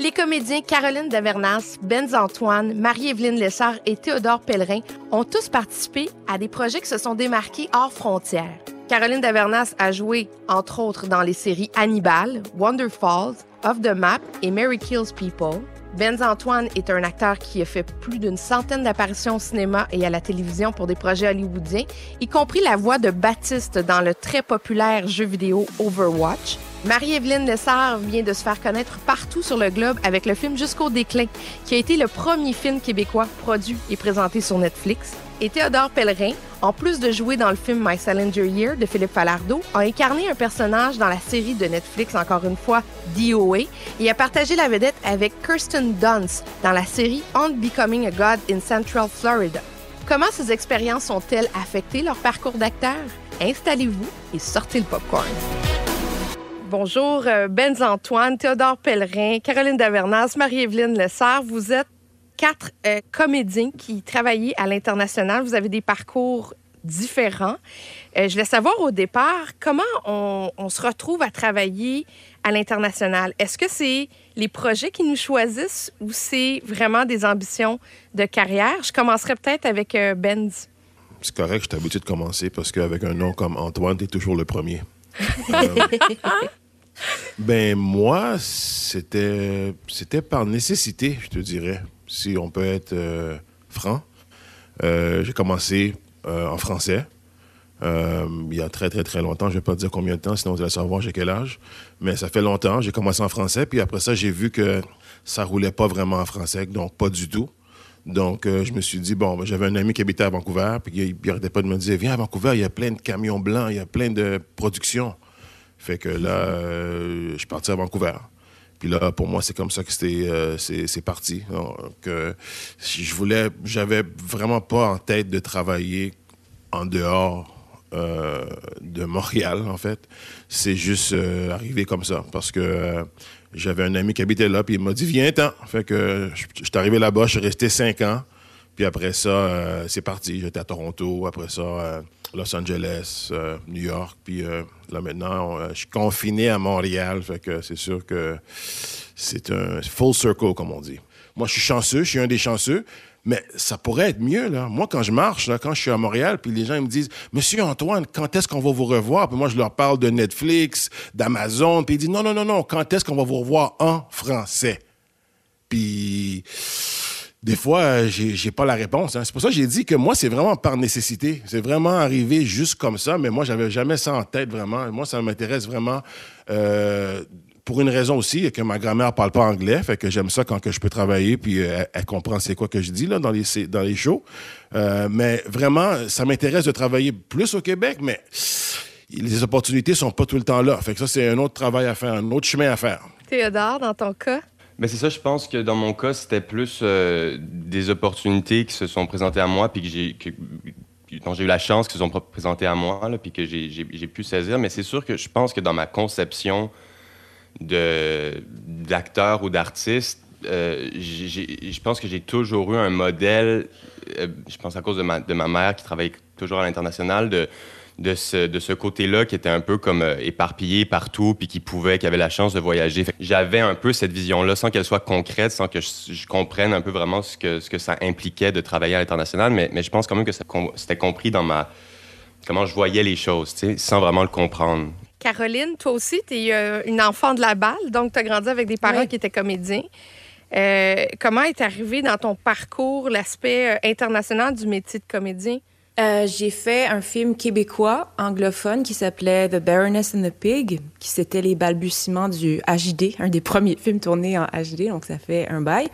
Les comédiens Caroline Davernas, Benz Antoine, Marie-Évelyne Lessard et Théodore Pellerin ont tous participé à des projets qui se sont démarqués hors frontières. Caroline Davernas a joué, entre autres, dans les séries Hannibal, Wonder Falls, Off the Map et Mary Kills People. Benz Antoine est un acteur qui a fait plus d'une centaine d'apparitions au cinéma et à la télévision pour des projets hollywoodiens, y compris la voix de Baptiste dans le très populaire jeu vidéo Overwatch. Marie-Évelyne Lessard vient de se faire connaître partout sur le globe avec le film Jusqu'au déclin, qui a été le premier film québécois produit et présenté sur Netflix. Et Théodore Pellerin, en plus de jouer dans le film My Salinger Year de Philippe Falardeau, a incarné un personnage dans la série de Netflix, encore une fois, DOA, et a partagé la vedette avec Kirsten Dunst dans la série On Becoming a God in Central Florida. Comment ces expériences ont-elles affecté leur parcours d'acteur? Installez-vous et sortez le popcorn. Bonjour, euh, Benz Antoine, Théodore Pellerin, Caroline Davernas, Marie-Évelyne Lessard. Vous êtes quatre euh, comédiens qui travaillaient à l'international. Vous avez des parcours différents. Euh, je voulais savoir au départ comment on, on se retrouve à travailler à l'international? Est-ce que c'est les projets qui nous choisissent ou c'est vraiment des ambitions de carrière? Je commencerai peut-être avec euh, Benz. C'est correct, je suis habitué de commencer parce qu'avec un nom comme Antoine, t'es toujours le premier. Ben moi, c'était c'était par nécessité, je te dirais, si on peut être euh, franc. Euh, j'ai commencé euh, en français. il y a très, très, très longtemps. Je ne vais pas dire combien de temps, sinon vous allez savoir j'ai quel âge. Mais ça fait longtemps. J'ai commencé en français. Puis après ça, j'ai vu que ça roulait pas vraiment en français, donc pas du tout. Donc, je me suis dit, bon, ben, j'avais un ami qui habitait à Vancouver, puis il il arrêtait pas de me dire, viens à Vancouver, il y a plein de camions blancs, il y a plein de productions. Fait que là, euh, je suis parti à Vancouver. Puis là, pour moi, c'est comme ça que c'était, euh, c'est, parti. Donc, euh, je voulais, j'avais vraiment pas en tête de travailler en dehors de Montréal, en fait. C'est juste arrivé comme ça, parce que j'avais un ami qui habitait là, puis il m'a dit, viens, t'en. Fait que je suis arrivé là-bas, je suis resté cinq ans. Puis après ça, euh, c'est parti. J'étais à Toronto, après ça, euh, Los Angeles, euh, New York. Puis là, maintenant, je suis confiné à Montréal. Fait que c'est sûr que c'est un full circle, comme on dit. Moi, je suis chanceux, je suis un des chanceux. Mais ça pourrait être mieux, là. Moi, quand je marche, là, quand je suis à Montréal, puis les gens ils me disent Monsieur Antoine, quand est-ce qu'on va vous revoir? Puis moi, je leur parle de Netflix, d'Amazon, puis ils disent Non, non, non, non, quand est-ce qu'on va vous revoir en français? Puis des fois, euh, j'ai pas la réponse. hein. C'est pour ça que j'ai dit que moi, c'est vraiment par nécessité. C'est vraiment arrivé juste comme ça, mais moi, j'avais jamais ça en tête vraiment. Moi, ça m'intéresse vraiment euh, pour une raison aussi, que ma grand-mère parle pas anglais, fait que j'aime ça quand que je peux travailler, puis euh, elle, comprend c'est quoi que je dis là dans les dans les shows. Mais vraiment, ça m'intéresse de travailler plus au Québec, mais les opportunités sont pas tout le temps là. Fait que ça, c'est un autre travail à faire, un autre chemin à faire. Théodore, dans ton cas? Ben c'est ça, je pense que dans mon cas, c'était plus euh, des opportunités qui se sont présentées à moi, puis que j'ai, dont j'ai eu la chance qu'ils se sont pr- présentées à moi, là, puis que j'ai, pu saisir. Mais c'est sûr que je pense que dans ma conception d'acteur ou d'artiste, euh, je pense que j'ai toujours eu un modèle, euh, je pense à cause de ma, de ma mère qui travaille toujours à l'international, de, de ce, de ce côté-là qui était un peu comme euh, éparpillé partout, puis qui pouvait, qui avait la chance de voyager. J'avais un peu cette vision-là, sans qu'elle soit concrète, sans que je, je comprenne un peu vraiment ce que, ce que ça impliquait de travailler à l'international, mais, mais je pense quand même que c'était compris dans ma... comment je voyais les choses, tu sais, sans vraiment le comprendre. Caroline, toi aussi, tu es une enfant de la balle, donc tu as grandi avec des parents Oui. qui étaient comédiens. Euh, comment est arrivé dans ton parcours l'aspect euh, international du métier de comédien? Euh, j'ai fait un film québécois anglophone qui s'appelait The Baroness and the Pig, qui c'était les balbutiements du HD, un des premiers films tournés en HD, donc ça fait un bail.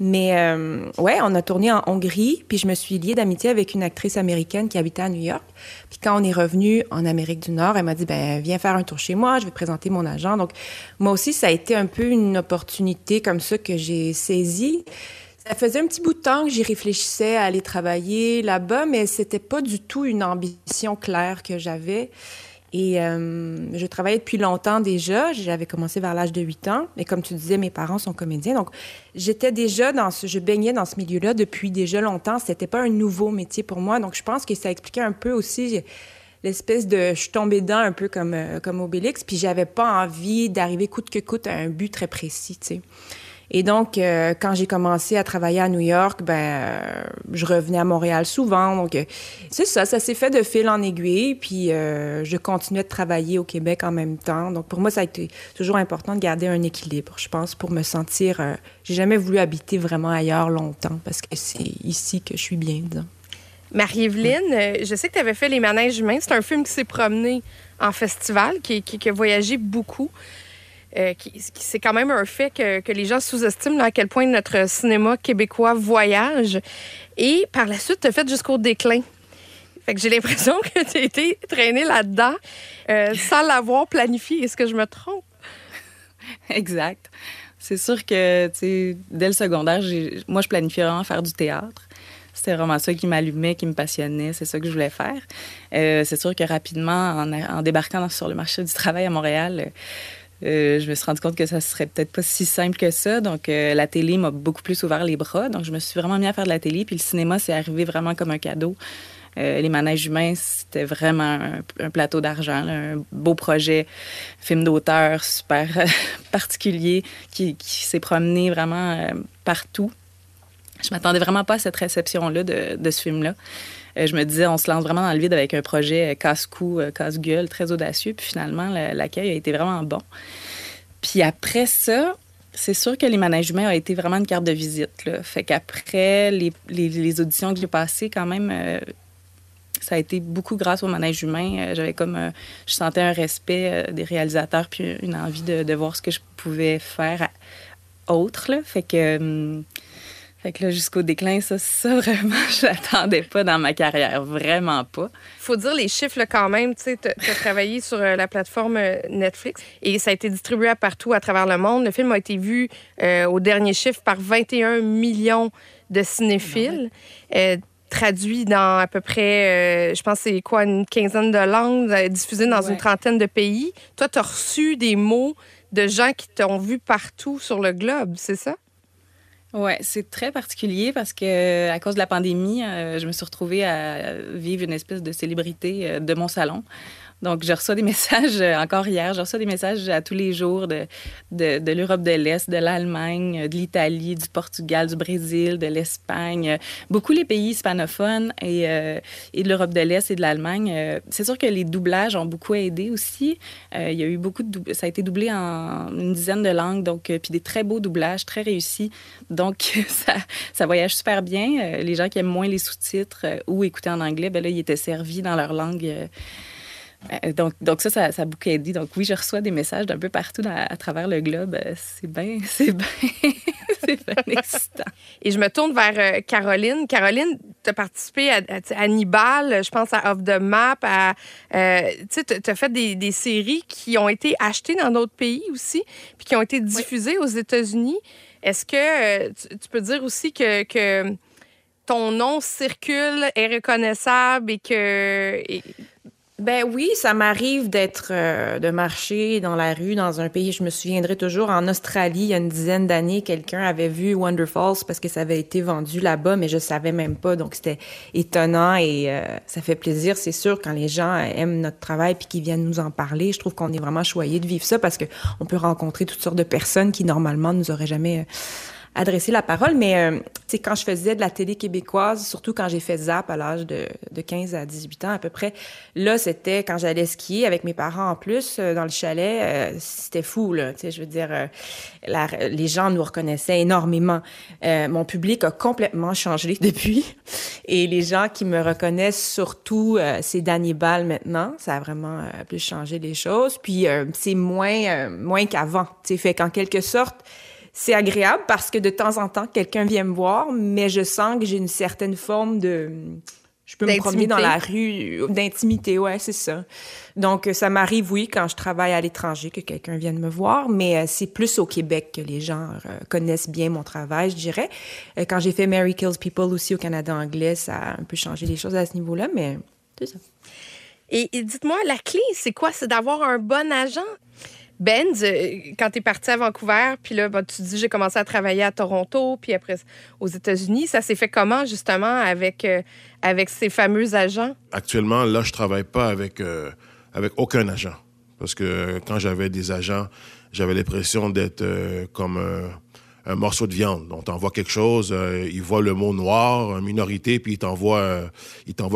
Mais euh, ouais, on a tourné en Hongrie, puis je me suis liée d'amitié avec une actrice américaine qui habitait à New York. Puis quand on est revenu en Amérique du Nord, elle m'a dit ben viens faire un tour chez moi, je vais présenter mon agent. Donc moi aussi ça a été un peu une opportunité comme ça que j'ai saisie. Ça faisait un petit bout de temps que j'y réfléchissais à aller travailler là-bas, mais c'était pas du tout une ambition claire que j'avais. Et euh, je travaillais depuis longtemps déjà. J'avais commencé vers l'âge de 8 ans. Et comme tu disais, mes parents sont comédiens. Donc, j'étais déjà dans ce, je baignais dans ce milieu-là depuis déjà longtemps. C'était pas un nouveau métier pour moi. Donc, je pense que ça expliquait un peu aussi l'espèce de, je suis tombée dedans un peu comme, euh, comme Obélix. Puis, j'avais pas envie d'arriver coûte que coûte à un but très précis, tu sais. Et donc, euh, quand j'ai commencé à travailler à New York, ben, euh, je revenais à Montréal souvent. Donc, euh, c'est ça, ça s'est fait de fil en aiguille. Puis, je continuais de travailler au Québec en même temps. Donc, pour moi, ça a été toujours important de garder un équilibre, je pense, pour me sentir. j'ai jamais voulu habiter vraiment ailleurs longtemps parce que c'est ici que je suis bien. Marie-Evelyne, je sais que tu avais fait Les Manèges humains. C'est un film qui s'est promené en festival, qui a voyagé beaucoup. Euh, c'est quand même un fait que, les gens sous-estiment à quel point notre cinéma québécois voyage. Et par la suite, tu as fait jusqu'au déclin. J'ai l'impression que tu as été traîné là-dedans euh, sans l'avoir planifié. Est-ce que je me trompe? Exact. C'est sûr que, dès le secondaire, moi, je planifiais vraiment faire du théâtre. C'était vraiment ça qui m'allumait, qui me passionnait. C'est ça que je voulais faire. Euh, c'est sûr que rapidement, en, débarquant sur le marché du travail à Montréal, je me suis rendu compte que ça serait peut-être pas si simple que ça. Donc, euh, la télé m'a beaucoup plus ouvert les bras. Donc, je me suis vraiment mis à faire de la télé. Puis le cinéma, c'est arrivé vraiment comme un cadeau. Euh, les manèges humains, c'était vraiment un, plateau d'argent, un beau projet, film d'auteur super particulier qui, s'est promené vraiment partout. Je m'attendais vraiment pas à cette réception-là de ce film-là. Euh, je me disais, on se lance vraiment dans le vide avec un projet euh, casse-cou, euh, casse-gueule, très audacieux. Puis finalement, l'accueil a été vraiment bon. Puis après ça, c'est sûr que les manèges humains ont été vraiment une carte de visite. Fait qu'après les, les, auditions que j'ai passées, quand même, ça a été beaucoup grâce aux manèges humains. J'avais comme, je sentais un respect des réalisateurs puis une envie de, de, voir ce que je pouvais faire autre. Fait que hum, fait que là, jusqu'au déclin, ça, ça vraiment, je l'attendais pas dans ma carrière. Vraiment pas. Faut dire les chiffres quand même. Tu sais, as travaillé sur euh, la plateforme euh, Netflix et ça a été distribué à partout à travers le monde. Le film a été vu euh, au dernier chiffre par 21 millions de cinéphiles. traduit dans à peu près, je pense, c'est quoi, une quinzaine de langues, diffusé dans une trentaine de pays. Toi, tu as reçu des mots de gens qui t'ont vu partout sur le globe, c'est ça? Oui, c'est très particulier parce que à cause de la pandémie, euh, je me suis retrouvée à vivre une espèce de célébrité euh, de mon salon. Donc, je reçois des messages, euh, encore hier, je reçois des messages à tous les jours de, l'Europe de l'Est, de l'Allemagne, euh, de l'Italie, du Portugal, du Brésil, de l'Espagne, beaucoup les pays hispanophones et, euh, et de l'Europe de l'Est et de l'Allemagne. c'est sûr que les doublages ont beaucoup aidé aussi. il y a eu beaucoup de... Ça a été doublé en une dizaine de langues, donc, puis des très beaux doublages, très réussis. Donc, ça, ça voyage super bien. les gens qui aiment moins les sous-titres ou écouter en anglais, ben là, ils étaient servis dans leur langue euh, donc, donc ça, ça, ça a beaucoup aidé. Donc oui, je reçois des messages d'un peu partout à travers le globe. Euh, c'est bien, c'est bien, c'est bien excitant. Et je me tourne vers euh, Caroline. Caroline, tu as participé à, Hannibal, je pense à Off the Map, à, tu as fait des, des, séries qui ont été achetées dans d'autres pays aussi, puis qui ont été diffusées aux États-Unis. Est-ce que tu, peux dire aussi que, que ton nom circule, est reconnaissable et que... Ben oui, ça m'arrive d'être, euh, de marcher dans la rue dans un pays. Je me souviendrai toujours en Australie, il y a une dizaine d'années, quelqu'un avait vu Wonder Falls parce que ça avait été vendu là-bas, mais je savais même pas. Donc c'était étonnant et euh, ça fait plaisir, c'est sûr, quand les gens aiment notre travail puis qu'ils viennent nous en parler. Je trouve qu'on est vraiment choyé de vivre ça parce que on peut rencontrer toutes sortes de personnes qui normalement nous auraient jamais euh, adresser la parole, mais euh, c'est quand je faisais de la télé québécoise, surtout quand j'ai fait Zap à l'âge de, de 15 à 18 ans à peu près, là, c'était quand j'allais skier avec mes parents en plus euh, dans le chalet, euh, c'était fou, là. Tu sais, je veux dire, la, les gens nous reconnaissaient énormément. mon public a complètement changé depuis. Et les gens qui me reconnaissent surtout, c'est Ball maintenant. Ça a vraiment plus changé les choses. Puis c'est moins, moins qu'avant. Tu sais, fait qu'en quelque sorte, c'est agréable parce que de temps en temps, quelqu'un vient me voir, mais je sens que j'ai une certaine forme de... Je peux me promener dans la rue, d'intimité, ouais, c'est ça. Donc, ça m'arrive, oui, quand je travaille à l'étranger, que quelqu'un vienne me voir, mais euh, c'est plus au Québec que les gens euh, connaissent bien mon travail, je dirais. Euh, quand j'ai fait Mary Kills People aussi au Canada anglais, ça a un peu changé les choses à ce niveau-là, mais c'est ça. et dites-moi, la clé, c'est quoi? C'est d'avoir un bon agent? Benz, euh, quand tu es parti à Vancouver, puis là, ben, tu dis j'ai commencé à travailler à Toronto, puis après aux États-Unis, ça s'est fait comment justement avec, euh, avec ces fameux agents? Actuellement, là, je travaille pas avec, euh, avec aucun agent. Parce que quand j'avais des agents, j'avais l'impression d'être comme un morceau de viande. On t'envoie quelque chose, euh, il voit le mot noir, minorité, puis il t'envoie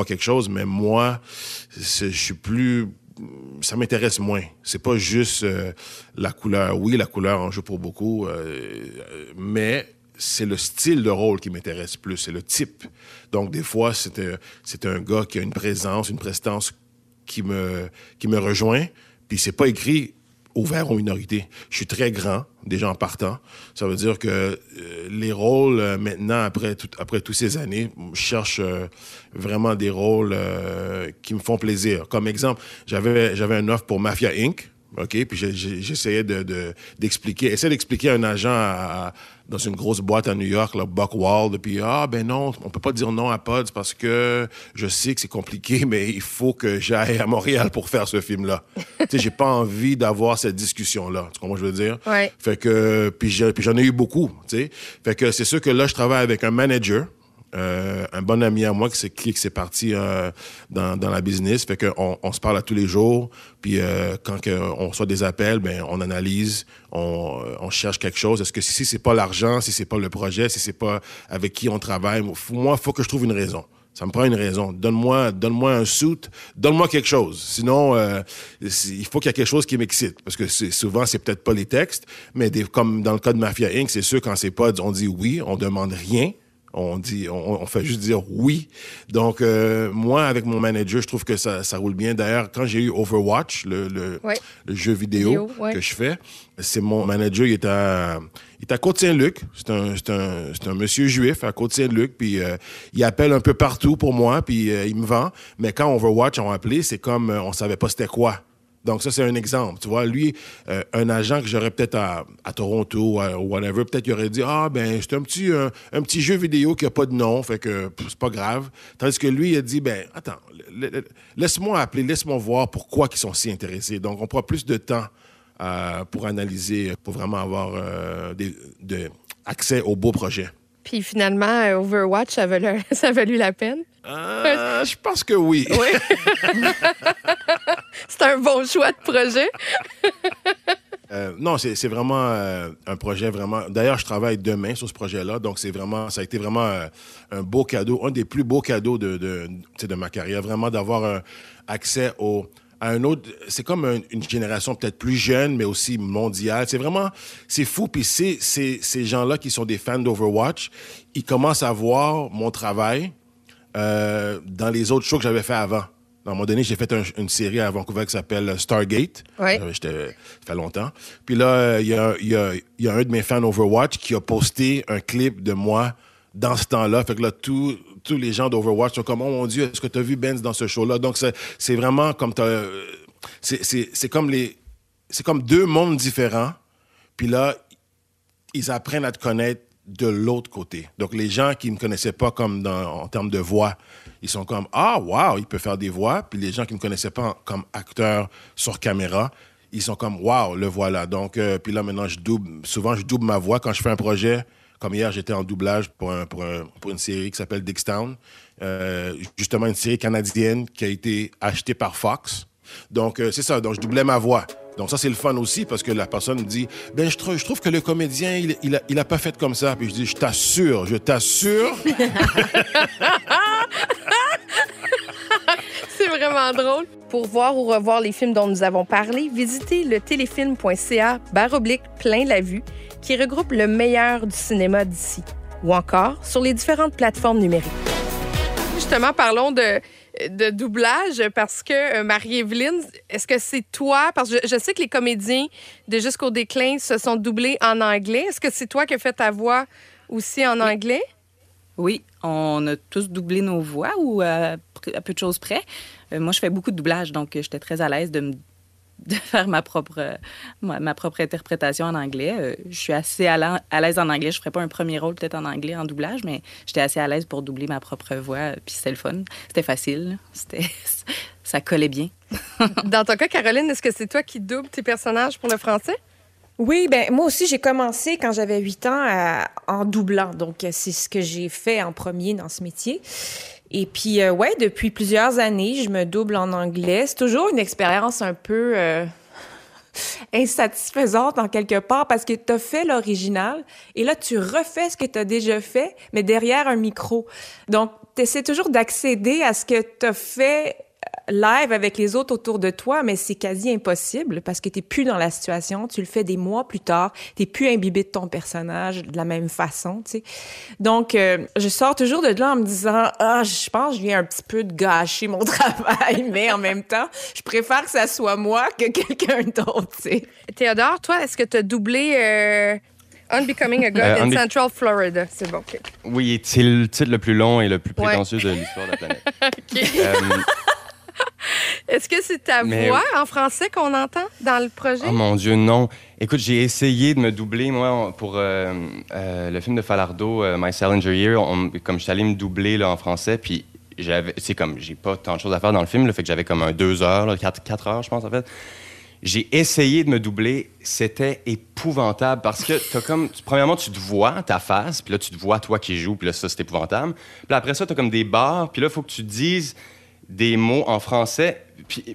quelque chose. Mais moi, je suis plus, ça m'intéresse moins. C'est pas juste euh, la couleur. Oui, la couleur en joue pour beaucoup, mais c'est le style de rôle qui m'intéresse plus, c'est le type. Donc, des fois, c'est c'est un gars qui a une présence, une prestance qui me, qui me rejoint, puis c'est pas écrit ouvert aux minorités. Je suis très grand, déjà en partant. Ça veut dire que euh, les rôles, euh, maintenant, après, après toutes ces années, je cherche euh, vraiment des rôles qui me font plaisir. Comme exemple, j'avais, j'avais un offre pour Mafia Inc., OK? Puis j'essayais de, d'expliquer, essayer d'expliquer à un agent dans une grosse boîte à New York, là, Buckwald, puis ah, ben non, on peut pas dire non à Pods parce que je sais que c'est compliqué, mais il faut que j'aille à Montréal pour faire ce film-là. tu sais, j'ai pas envie d'avoir cette discussion-là. Tu comprends ce que je veux dire? Ouais. Fait que, puis j'en ai eu beaucoup, tu sais. Fait que c'est sûr que là, je travaille avec un manager euh, un bon ami à moi qui s'est qui s'est parti euh, dans, dans la business fait que on, se parle à tous les jours puis euh, quand que on reçoit des appels ben on analyse on, on cherche quelque chose est-ce que si c'est pas l'argent si c'est pas le projet si c'est pas avec qui on travaille moi faut que je trouve une raison ça me prend une raison. Donne-moi, donne-moi un suit, donne-moi quelque chose. Sinon, il faut qu'il y ait quelque chose qui m'excite, parce que souvent c'est peut-être pas les textes, mais des, comme dans le cas de Mafia Inc, c'est sûr quand c'est pas, on dit oui, on demande rien. On dit, on, fait juste dire oui. Donc euh, moi, avec mon manager, je trouve que ça, ça roule bien. D'ailleurs, quand j'ai eu Overwatch, le, le, le jeu vidéo, que je fais, c'est mon manager, il est à, il est à Côte-Saint-Luc. C'est un, un, un, monsieur juif à Côte-Saint-Luc. Puis euh, il appelle un peu partout pour moi, puis euh, il me vend. Mais quand Overwatch ont appelé, c'est comme on savait pas c'était quoi. Donc, ça, c'est un exemple. Tu vois, lui, euh, un agent que j'aurais peut-être à, Toronto ou whatever, peut-être qu'il aurait dit Ah, ben, c'est un petit, un, petit jeu vidéo qui n'a pas de nom, fait que c'est pas grave. Tandis que lui, il a dit Ben, attends, laisse-moi appeler, laisse-moi voir pourquoi ils sont si intéressés. Donc, on prend plus de temps euh, pour analyser, pour vraiment avoir euh, des, de, accès aux beaux projets. Puis finalement, Overwatch, ça a valu, ça a valu la peine? je pense que oui. Oui. c'est un bon choix de projet. Euh, non, c'est vraiment euh, un projet vraiment. D'ailleurs, je travaille demain sur ce projet-là, donc c'est vraiment, ça a été vraiment euh, un beau cadeau, un des plus beaux cadeaux de, de, de ma carrière, vraiment d'avoir accès au, à un autre. C'est comme une génération peut-être plus jeune, mais aussi mondiale. C'est vraiment, c'est fou. Puis c'est ces gens-là qui sont des fans d'Overwatch, ils commencent à voir mon travail dans les autres shows que j'avais fait avant. À un moment donné, j'ai fait une série à Vancouver qui s'appelle Stargate. Ouais. Euh, ça fait longtemps. Puis là, il y a, y, a, y a, un de mes fans Overwatch qui a posté un clip de moi dans ce temps-là. Fait que là, tous les gens d'Overwatch sont comme, oh mon Dieu, est-ce que tu as vu Benz dans ce show-là? Donc, c'est vraiment comme... C'est comme les... C'est comme deux mondes différents. Puis là, ils apprennent à te connaître de l'autre côté. Donc, les gens qui ne me connaissaient pas comme en termes de voix, ils sont comme Ah, wow, il peut faire des voix. Puis les gens qui ne me connaissaient pas comme acteur sur caméra, ils sont comme Wow, le voilà. Donc, euh, puis là, maintenant, je double. Souvent, je double ma voix quand je fais un projet. Comme hier, j'étais en doublage pour, un, pour, pour, une série qui s'appelle Dixtown. Euh, justement, une série canadienne qui a été achetée par Fox. Donc, euh, c'est ça. Donc, je doublais ma voix. Donc ça, c'est le fun aussi parce que la personne me dit, ben je trouve, que le comédien, il, il, il a pas fait comme ça. Puis je dis, je t'assure, je t'assure. c'est vraiment drôle. Pour voir ou revoir les films dont nous avons parlé, visitez le téléfilm.ca baroblique plein la vue qui regroupe le meilleur du cinéma d'ici ou encore sur les différentes plateformes numériques. Justement, parlons de de doublage parce que euh, Marie-Evelyne, est-ce que c'est toi? Parce que je, sais que les comédiens de Jusqu'au déclin se sont doublés en anglais. Est-ce que c'est toi qui as fait ta voix aussi en anglais? Oui, on a tous doublé nos voix ou à, peu de choses près. Euh, moi, je fais beaucoup de doublage, donc j'étais très à l'aise de me de faire ma propre, ma, propre interprétation en anglais. Euh, je suis assez à l'aise en anglais. Je ne ferais pas un premier rôle peut-être en anglais en doublage, mais j'étais assez à l'aise pour doubler ma propre voix. Puis c'était le fun. C'était facile. C'était, ça collait bien. Dans ton cas, Caroline, est-ce que c'est toi qui doubles tes personnages pour le français? Oui, ben moi aussi, j'ai commencé quand j'avais 8 ans en doublant. Donc, c'est ce que j'ai fait en premier dans ce métier. Et puis, euh, ouais, depuis plusieurs années, je me double en anglais. C'est toujours une expérience un peu... Euh, insatisfaisante en quelque part parce que tu as fait l'original et là, tu refais ce que tu as déjà fait, mais derrière un micro. Donc, tu essaies toujours d'accéder à ce que tu as fait live avec les autres autour de toi, mais c'est quasi impossible parce que tu plus dans la situation. Tu le fais des mois plus tard. Tu plus imbibé de ton personnage de la même façon, tu sais. Donc, euh, je sors toujours de là en me disant, ah, je pense que je viens un petit peu de gâcher mon travail, mais en même temps, je préfère que ça soit moi que quelqu'un d'autre, tu sais. Théodore, toi, est-ce que tu as doublé euh, Unbecoming a God Euh, in Unbe- Central Florida? C'est bon, OK. Oui, c'est le titre le plus long et le plus Ouais. prétentieux de l'histoire de la planète. Euh, Est-ce que c'est ta Mais- voix en français qu'on entend dans le projet? Oh mon Dieu, non. Écoute, j'ai essayé de me doubler, moi, pour euh, euh, le film de Falardo, euh, My Salinger Year. On- comme je suis allé me doubler là, en français, puis j'avais, c'est comme, j'ai pas tant de choses à faire dans le film, le fait que j'avais comme un deux heures, là, quatre, quatre heures, je pense, en fait. J'ai essayé de me doubler, c'était épouvantable parce que t'as comme, premièrement, tu te vois ta face, puis là, tu te vois toi qui joues, puis là, ça, c'est épouvantable. Puis là, après ça, t'as comme des barres, puis là, il faut que tu dises des mots en français. Puis, tu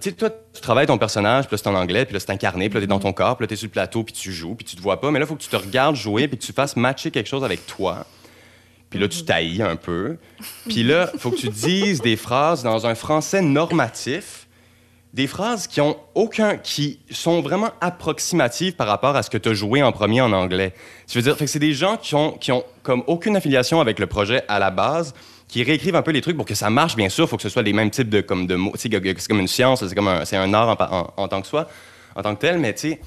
sais, toi, tu travailles ton personnage, puis là, c'est en anglais, puis là, c'est incarné, puis là, t'es dans ton corps, puis là, t'es sur le plateau, puis tu joues, puis tu te vois pas. Mais là, il faut que tu te regardes jouer, puis que tu fasses matcher quelque chose avec toi. Puis là, tu taillis un peu. Puis là, il faut que tu dises des phrases dans un français normatif, des phrases qui ont aucun, qui sont vraiment approximatives par rapport à ce que tu as joué en premier en anglais. Tu veux dire, fait que c'est des gens qui ont, qui ont comme aucune affiliation avec le projet à la base, qui réécrivent un peu les trucs pour que ça marche, bien sûr. Il faut que ce soit les mêmes types de, comme de mots. C'est comme une science, c'est comme un, un art en, en- en tant que soi, en tant que tel, mais tu sais,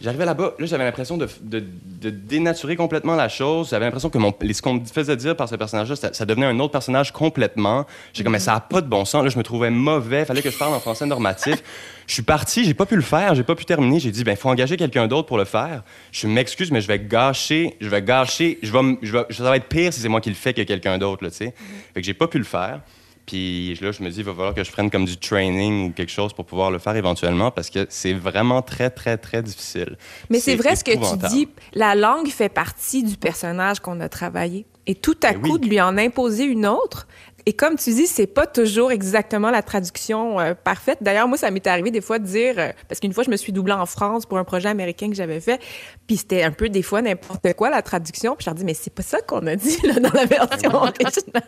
J'arrivais là-bas, là, j'avais l'impression de, dénaturer complètement la chose. J'avais l'impression que mon, ce qu'on me faisait dire par ce personnage-là, ça, devenait un autre personnage complètement. J'ai comme, mais ça n'a pas de bon sens. Là, je me trouvais mauvais. Fallait que je parle en français normatif. Je suis parti, j'ai pas pu le faire, j'ai pas pu terminer. J'ai dit, ben, faut engager quelqu'un d'autre pour le faire. Je m'excuse, mais je vais gâcher, je vais gâcher, je vais, ça va être pire si c'est moi qui le fais que quelqu'un d'autre, tu sais. Fait que j'ai pas pu le faire. Puis là, je me dis, il va falloir que je prenne comme du training ou quelque chose pour pouvoir le faire éventuellement parce que c'est vraiment très, très, très difficile. Mais c'est vrai ce que tu dis, la langue fait partie du personnage qu'on a travaillé. Et tout à Ben coup, oui. de lui en imposer une autre. Et comme tu dis, c'est pas toujours exactement la traduction euh, parfaite. D'ailleurs, moi, ça m'est arrivé des fois de dire, euh, parce qu'une fois, je me suis doublée en France pour un projet américain que j'avais fait, puis c'était un peu des fois n'importe quoi la traduction, puis je leur dis, mais c'est pas ça qu'on a dit là, dans la version originale.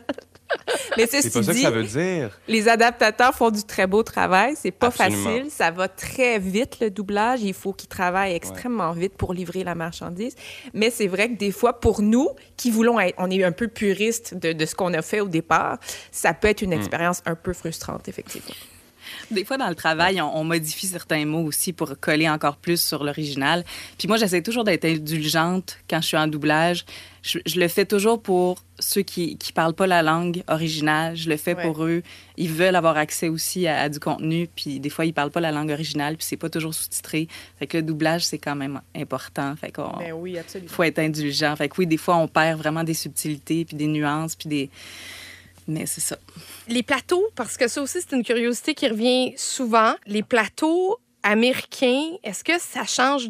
mais C'est ceci pas ça que ça veut dire. les adaptateurs font du très beau travail. C'est pas Absolument. facile. Ça va très vite, le doublage. Il faut qu'ils travaillent extrêmement vite pour livrer la marchandise. Mais c'est vrai que des fois, pour nous, qui voulons être, on est un peu puriste de, de ce qu'on a fait au départ, ça peut être une expérience un peu frustrante, effectivement. Des fois, dans le travail, on, on modifie certains mots aussi pour coller encore plus sur l'original. Puis moi, j'essaie toujours d'être indulgente quand je suis en doublage. Je, je le fais toujours pour ceux qui ne parlent pas la langue originale. Je le fais Ouais. pour eux. Ils veulent avoir accès aussi à, à du contenu. Puis des fois, ils parlent pas la langue originale. Puis c'est pas toujours sous-titré. Fait que le doublage, c'est quand même important. Fait qu'on oui, absolument. faut être indulgent. Fait que oui, des fois, on perd vraiment des subtilités, puis des nuances, puis des... Mais c'est ça. Les plateaux, parce que ça aussi, c'est une curiosité qui revient souvent. Les plateaux américains, est-ce que ça change?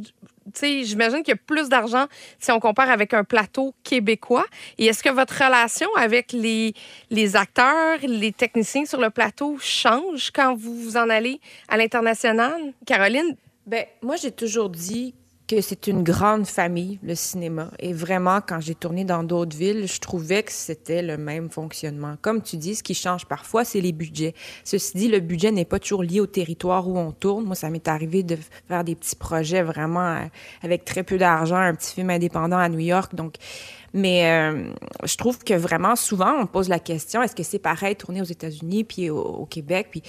J'imagine qu'il y a plus d'argent si on compare avec un plateau québécois. Et est-ce que votre relation avec les, les acteurs, les techniciens sur le plateau change quand vous vous en allez à l'international? Caroline, Ben, moi, j'ai toujours dit que c'est une grande famille, le cinéma. Et vraiment, quand j'ai tourné dans d'autres villes, je trouvais que c'était le même fonctionnement. Comme tu dis, ce qui change parfois, c'est les budgets. Ceci dit, le budget n'est pas toujours lié au territoire où on tourne. Moi, ça m'est arrivé de faire des petits projets vraiment euh, avec très peu d'argent, un petit film indépendant à New York. Donc, mais euh, je trouve que vraiment, souvent, on pose la question, est-ce que c'est pareil tourner aux États-Unis puis au, au Québec? Puis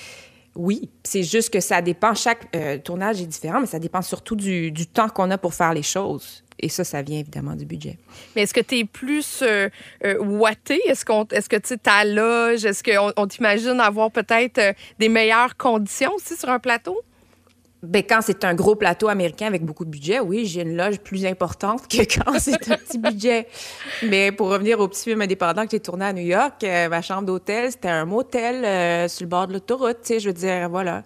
oui, c'est juste que ça dépend, chaque euh, tournage est différent, mais ça dépend surtout du, temps qu'on a pour faire les choses. Et ça, ça vient évidemment du budget. mais est-ce que tu es plus euh, euh? Est-ce, qu'on, est-ce que tu sais, ta loge? Est-ce qu'on on t'imagine avoir peut-être euh, des meilleures conditions aussi sur un plateau? Ben, quand c'est un gros plateau américain avec beaucoup de budget, oui, j'ai une loge plus importante que quand c'est un petit budget. Mais pour revenir au petit film indépendant que j'ai tourné à New York, euh, ma chambre d'hôtel, c'était un motel euh, sur le bord de l'autoroute, tu sais, je veux dire, voilà.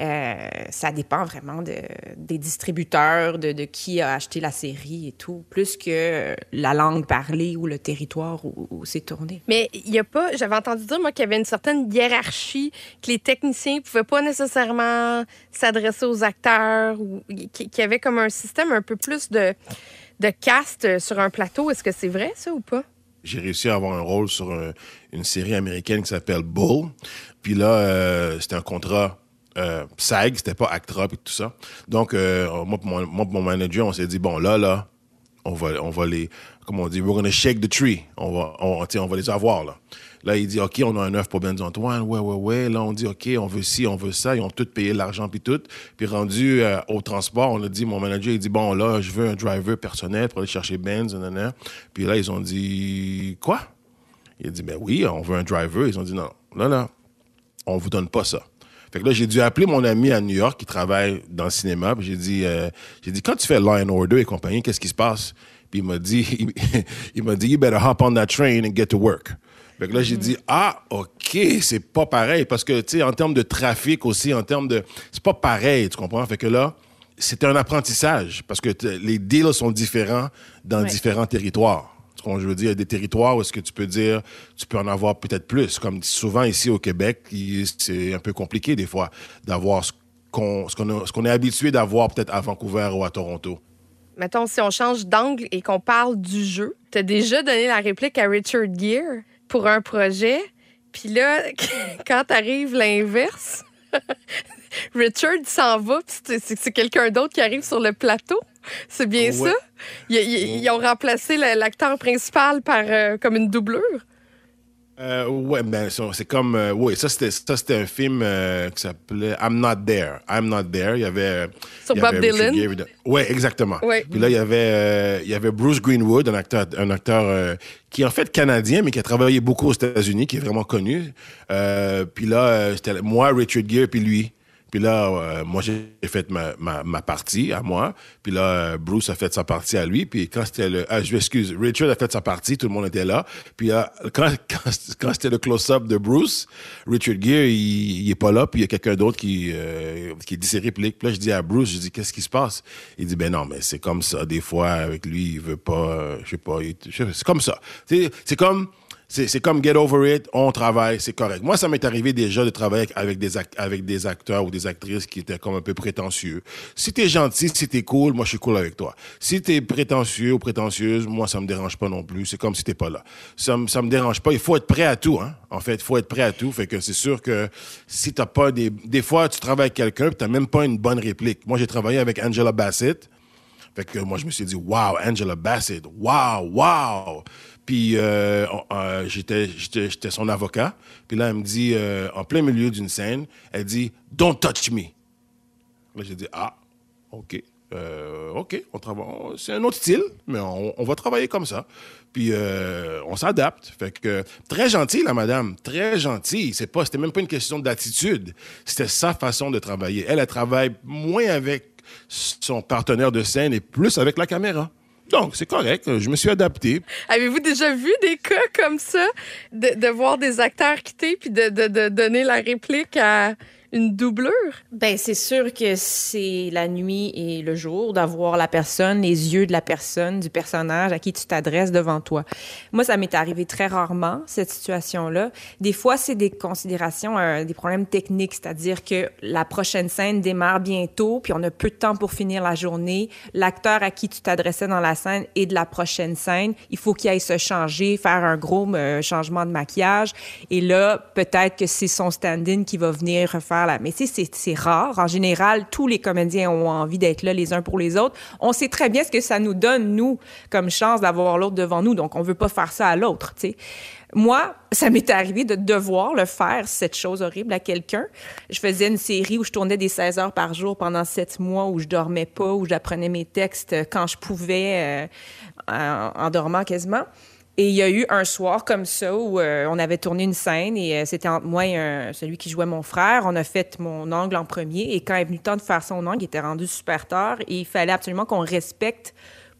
Euh, ça dépend vraiment de, des distributeurs, de, de, qui a acheté la série et tout, plus que la langue parlée ou le territoire où, où c'est tourné. Mais il n'y a pas, j'avais entendu dire, moi, qu'il y avait une certaine hiérarchie, que les techniciens ne pouvaient pas nécessairement s'adresser aux acteurs, ou qu'il y avait comme un système un peu plus de, de cast sur un plateau. Est-ce que c'est vrai, ça, ou pas? J'ai réussi à avoir un rôle sur un, une série américaine qui s'appelle Bull. Puis là, euh, c'était un contrat euh, SAG, c'était pas ACTRA et tout ça. Donc, euh, moi, mon, mon manager, on s'est dit, bon, là, là, on va, on va les, comme on dit, we're gonna shake the tree. On va, on, on va les avoir, là. Là, il dit, OK, on a un œuf pour Ben Antoine. Ouais, ouais, ouais. Là, on dit, OK, on veut ci, on veut ça. Ils ont tout payé l'argent puis tout. Puis rendu euh, au transport, on a dit, mon manager, il dit, bon, là, je veux un driver personnel pour aller chercher Benz, nanana. Puis là, ils ont dit, quoi? Il a dit, ben oui, on veut un driver. Ils ont dit, non, là, là, on vous donne pas ça. Fait que là, j'ai dû appeler mon ami à New York qui travaille dans le cinéma. Puis j'ai dit, euh, j'ai dit, quand tu fais Law and Order et compagnie, qu'est-ce qui se passe? Puis il m'a dit, il, il m'a dit, you better hop on that train and get to work. Fait que là, j'ai dit, ah, OK, c'est pas pareil. Parce que, tu sais, en termes de trafic aussi, en termes de. C'est pas pareil, tu comprends? Fait que là, c'était un apprentissage. Parce que les deals sont différents dans Ouais. différents territoires. Je veux dire, il y a des territoires où est-ce que tu peux dire, tu peux en avoir peut-être plus. Comme souvent ici au Québec, c'est un peu compliqué des fois d'avoir ce qu'on est habitué d'avoir peut-être à Vancouver ou à Toronto. Mettons, si on change d'angle et qu'on parle du jeu, tu as déjà donné la réplique à Richard Gere pour un projet. Puis là, quand arrive l'inverse, Richard s'en va, puis c'est quelqu'un d'autre qui arrive sur le plateau. C'est bien Ouais. ça? Ils, ils- ils ont remplacé l'acteur principal par euh, comme une doublure? Euh, ouais, ben c'est comme euh, ouais, ça c'était un film euh, qui s'appelait I'm Not There. I'm Not There. Il y avait Sur il y Bob Dylan? Gere. Ouais, exactement. Ouais. Puis là il y avait euh, il y avait Bruce Greenwood, un acteur un acteur qui est en fait canadien mais qui a travaillé beaucoup aux États-Unis, qui est vraiment connu. Puis là c'était moi, Richard Gere puis lui. Puis là, euh, moi, j'ai fait ma, ma, ma partie à moi. Puis là, Bruce a fait sa partie à lui. Puis quand c'était le... Ah, je m'excuse. Richard a fait sa partie. Tout le monde était là. Puis euh, quand, quand, quand c'était le close-up de Bruce, Richard Gere, il, il est pas là. Puis il y a quelqu'un d'autre qui, euh, qui dit ses répliques. Puis là, je dis à Bruce, je dis, qu'est-ce qui se passe? Il dit, ben non, mais c'est comme ça. Des fois, avec lui, il veut pas... je sais pas. il- C'est comme ça. C'est comme... C'est comme get over it, on travaille, c'est correct. Moi, ça m'est arrivé déjà de travailler avec des, avec des acteurs ou des actrices qui étaient comme un peu prétentieux. Si t'es gentil, si t'es cool, moi, je suis cool avec toi. Si t'es prétentieux ou prétentieuse, moi, ça me dérange pas non plus. C'est comme si t'es pas là. Ça, ça me dérange pas. Il faut être prêt à tout, hein. En fait, il faut être prêt à tout. C'est sûr que si t'as pas des... Des fois, tu travailles avec quelqu'un tu t'as même pas une bonne réplique. Moi, j'ai travaillé avec Angela Bassett. Fait que moi, je me suis dit, wow, Angela Bassett, wow, wow. Puis euh, euh, j'étais, son avocat. Puis là, elle me dit, euh, en plein milieu d'une scène, elle dit, don't touch me. Là, j'ai dit, ah, OK. OK, on travaille. C'est un autre style, mais on, va travailler comme ça. Puis on s'adapte. Fait que très gentille, la madame, très gentille. C'est pas, c'était même pas une question d'attitude. C'était sa façon de travailler. Elle, elle travaille moins avec son partenaire de scène et plus avec la caméra. Donc, c'est correct. Je me suis adapté. Avez-vous déjà vu des cas comme ça, de, de voir des acteurs quitter puis de, de- de donner la réplique à une doublure? Ben, c'est sûr que c'est la nuit et le jour d'avoir la personne, les yeux de la personne, du personnage à qui tu t'adresses devant toi. Moi, ça m'est arrivé très rarement, cette situation-là. Des fois, c'est des considérations, euh, des problèmes techniques, c'est-à-dire que la prochaine scène démarre bientôt, puis on a peu de temps pour finir la journée. L'acteur à qui tu t'adressais dans la scène et de la prochaine scène, il faut qu'il aille se changer, faire un gros euh, changement de maquillage. Et là, peut-être que c'est son stand-in qui va venir refaire Mais c'est- rare. En général, tous les comédiens ont envie d'être là les uns pour les autres. On sait très bien ce que ça nous donne, nous, comme chance d'avoir l'autre devant nous. Donc, on veut pas faire ça à l'autre, tu sais. Moi, ça m'est arrivé de devoir le faire, cette chose horrible, à quelqu'un. Je faisais une série où je tournais des 16 heures par jour pendant sept mois, où je dormais pas, où j'apprenais mes textes quand je pouvais, euh, en dormant quasiment. Et il y a eu un soir comme ça où euh, on avait tourné une scène et euh, c'était entre moi et celui qui jouait mon frère. On a fait mon angle en premier et quand est venu le temps de faire son angle, il était rendu super tard et il fallait absolument qu'on respecte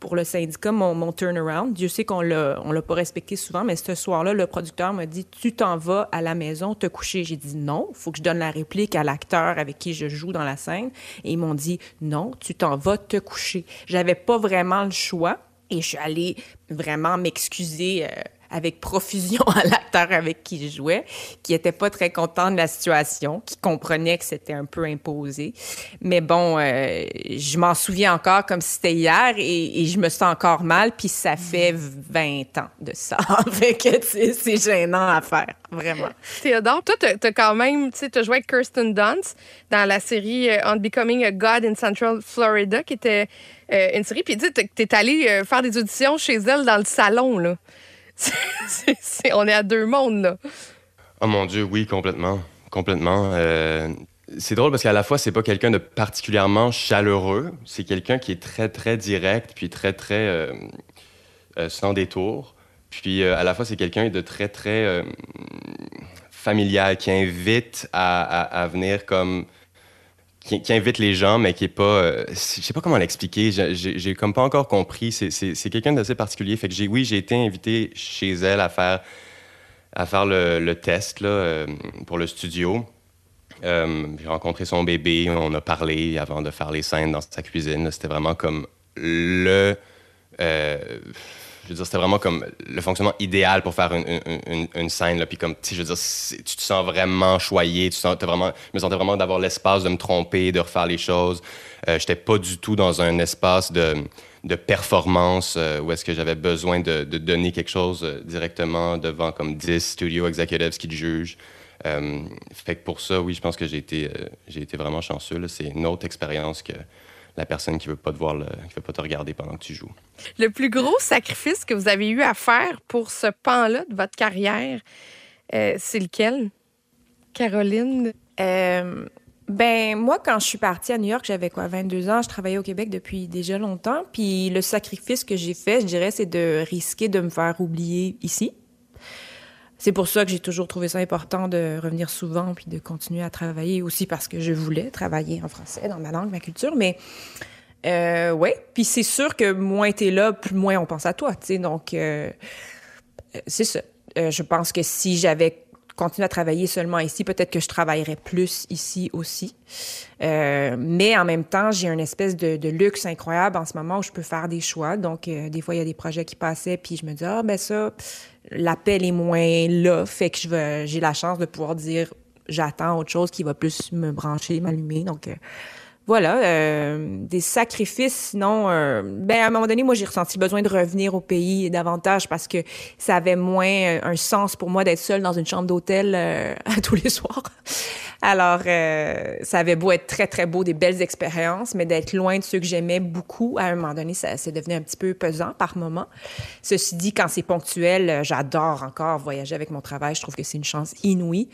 pour le syndicat, mon, turnaround. Dieu sait qu'on l'a, l'a pas respecté souvent, mais ce soir-là, le producteur m'a dit Tu t'en vas à la maison te coucher. J'ai dit non, faut que je donne la réplique à l'acteur avec qui je joue dans la scène. Et ils m'ont dit Non, tu t'en vas te coucher. J'avais pas vraiment le choix. Et je suis allée vraiment m'excuser. Euh, avec profusion à l'acteur avec qui je jouais, qui était pas très content de la situation, qui comprenait que c'était un peu imposé. Mais bon, euh, je m'en souviens encore comme si c'était hier et, je me sens encore mal, puis ça fait 20 ans de ça. fait que c'est gênant à faire, vraiment. Théodore, toi, tu as quand même, tu sais, joué avec Kirsten Dunst dans la série euh, On Becoming a God in Central Florida, qui était euh, une série, puis tu es allé faire des auditions chez elle dans le salon, là. On est à deux mondes, là. Oh mon Dieu, oui, complètement. Complètement. Euh, c'est drôle parce qu'à la fois, c'est pas quelqu'un de particulièrement chaleureux. C'est quelqu'un qui est très, très direct, puis très, très euh, euh, sans détour. Puis à la fois, c'est quelqu'un de très, très familial, qui invite à, venir comme qui, invite les gens, mais qui est pas. Euh, je sais pas comment l'expliquer. J'ai comme pas encore compris. C'est quelqu'un d'assez particulier. Fait que j'ai, oui, j'ai été invité chez elle à faire, à faire le, test là, euh, pour le studio. Euh, j'ai rencontré son bébé, on a parlé avant de faire les scènes dans sa cuisine. C'était vraiment comme le je veux dire, c'était vraiment comme le fonctionnement idéal pour faire une, une, scène. Là. Puis comme, je veux dire, tu te sens vraiment choyé, tu sens, vraiment, je me sentais vraiment d'avoir l'espace de me tromper, de refaire les choses. Euh, j'étais pas du tout dans un espace de, de performance euh, où est-ce que j'avais besoin de, de, donner quelque chose euh, directement devant comme 10 studio executives qui te jugent. Euh, fait que pour ça, oui, je pense que j'ai été, j'ai été vraiment chanceux. C'est une autre expérience que la personne qui veut pas te voir, qui veut pas te regarder pendant que tu joues. Le plus gros sacrifice que vous avez eu à faire pour ce pan-là de votre carrière, euh, c'est lequel, Caroline? Euh, ben moi, quand je suis partie à New York, j'avais quoi, 22 ans. Je travaillais au Québec depuis déjà longtemps. Puis le sacrifice que j'ai fait, je dirais, c'est de risquer de me faire oublier ici. C'est pour ça que j'ai toujours trouvé ça important de revenir souvent puis de continuer à travailler aussi parce que je voulais travailler en français dans ma langue, ma culture. Mais euh, ouais, puis c'est sûr que moins t'es là, plus moins on pense à toi. Tu sais, donc euh, c'est ça. Euh, je pense que si j'avais continué à travailler seulement ici, peut-être que je travaillerais plus ici aussi. Euh, mais en même temps, j'ai une espèce de, luxe incroyable en ce moment où je peux faire des choix. Donc, euh, des fois, il y a des projets qui passaient, puis je me dis, ah, ben ça, l'appel est moins là, fait que je j'ai la chance de pouvoir dire j'attends autre chose qui va plus me brancher, m'allumer. Donc euh, voilà, euh, des sacrifices. Sinon, euh, ben à un moment donné, moi j'ai ressenti besoin de revenir au pays davantage parce que ça avait moins un sens pour moi d'être seule dans une chambre d'hôtel tous les soirs. Alors, euh, ça avait beau être très, très beau, des belles expériences, mais d'être loin de ceux que j'aimais beaucoup, à un moment donné, ça, c'est devenu un petit peu pesant par moment. Ceci dit, quand c'est ponctuel, euh, j'adore encore voyager avec mon travail. Je trouve que c'est une chance inouïe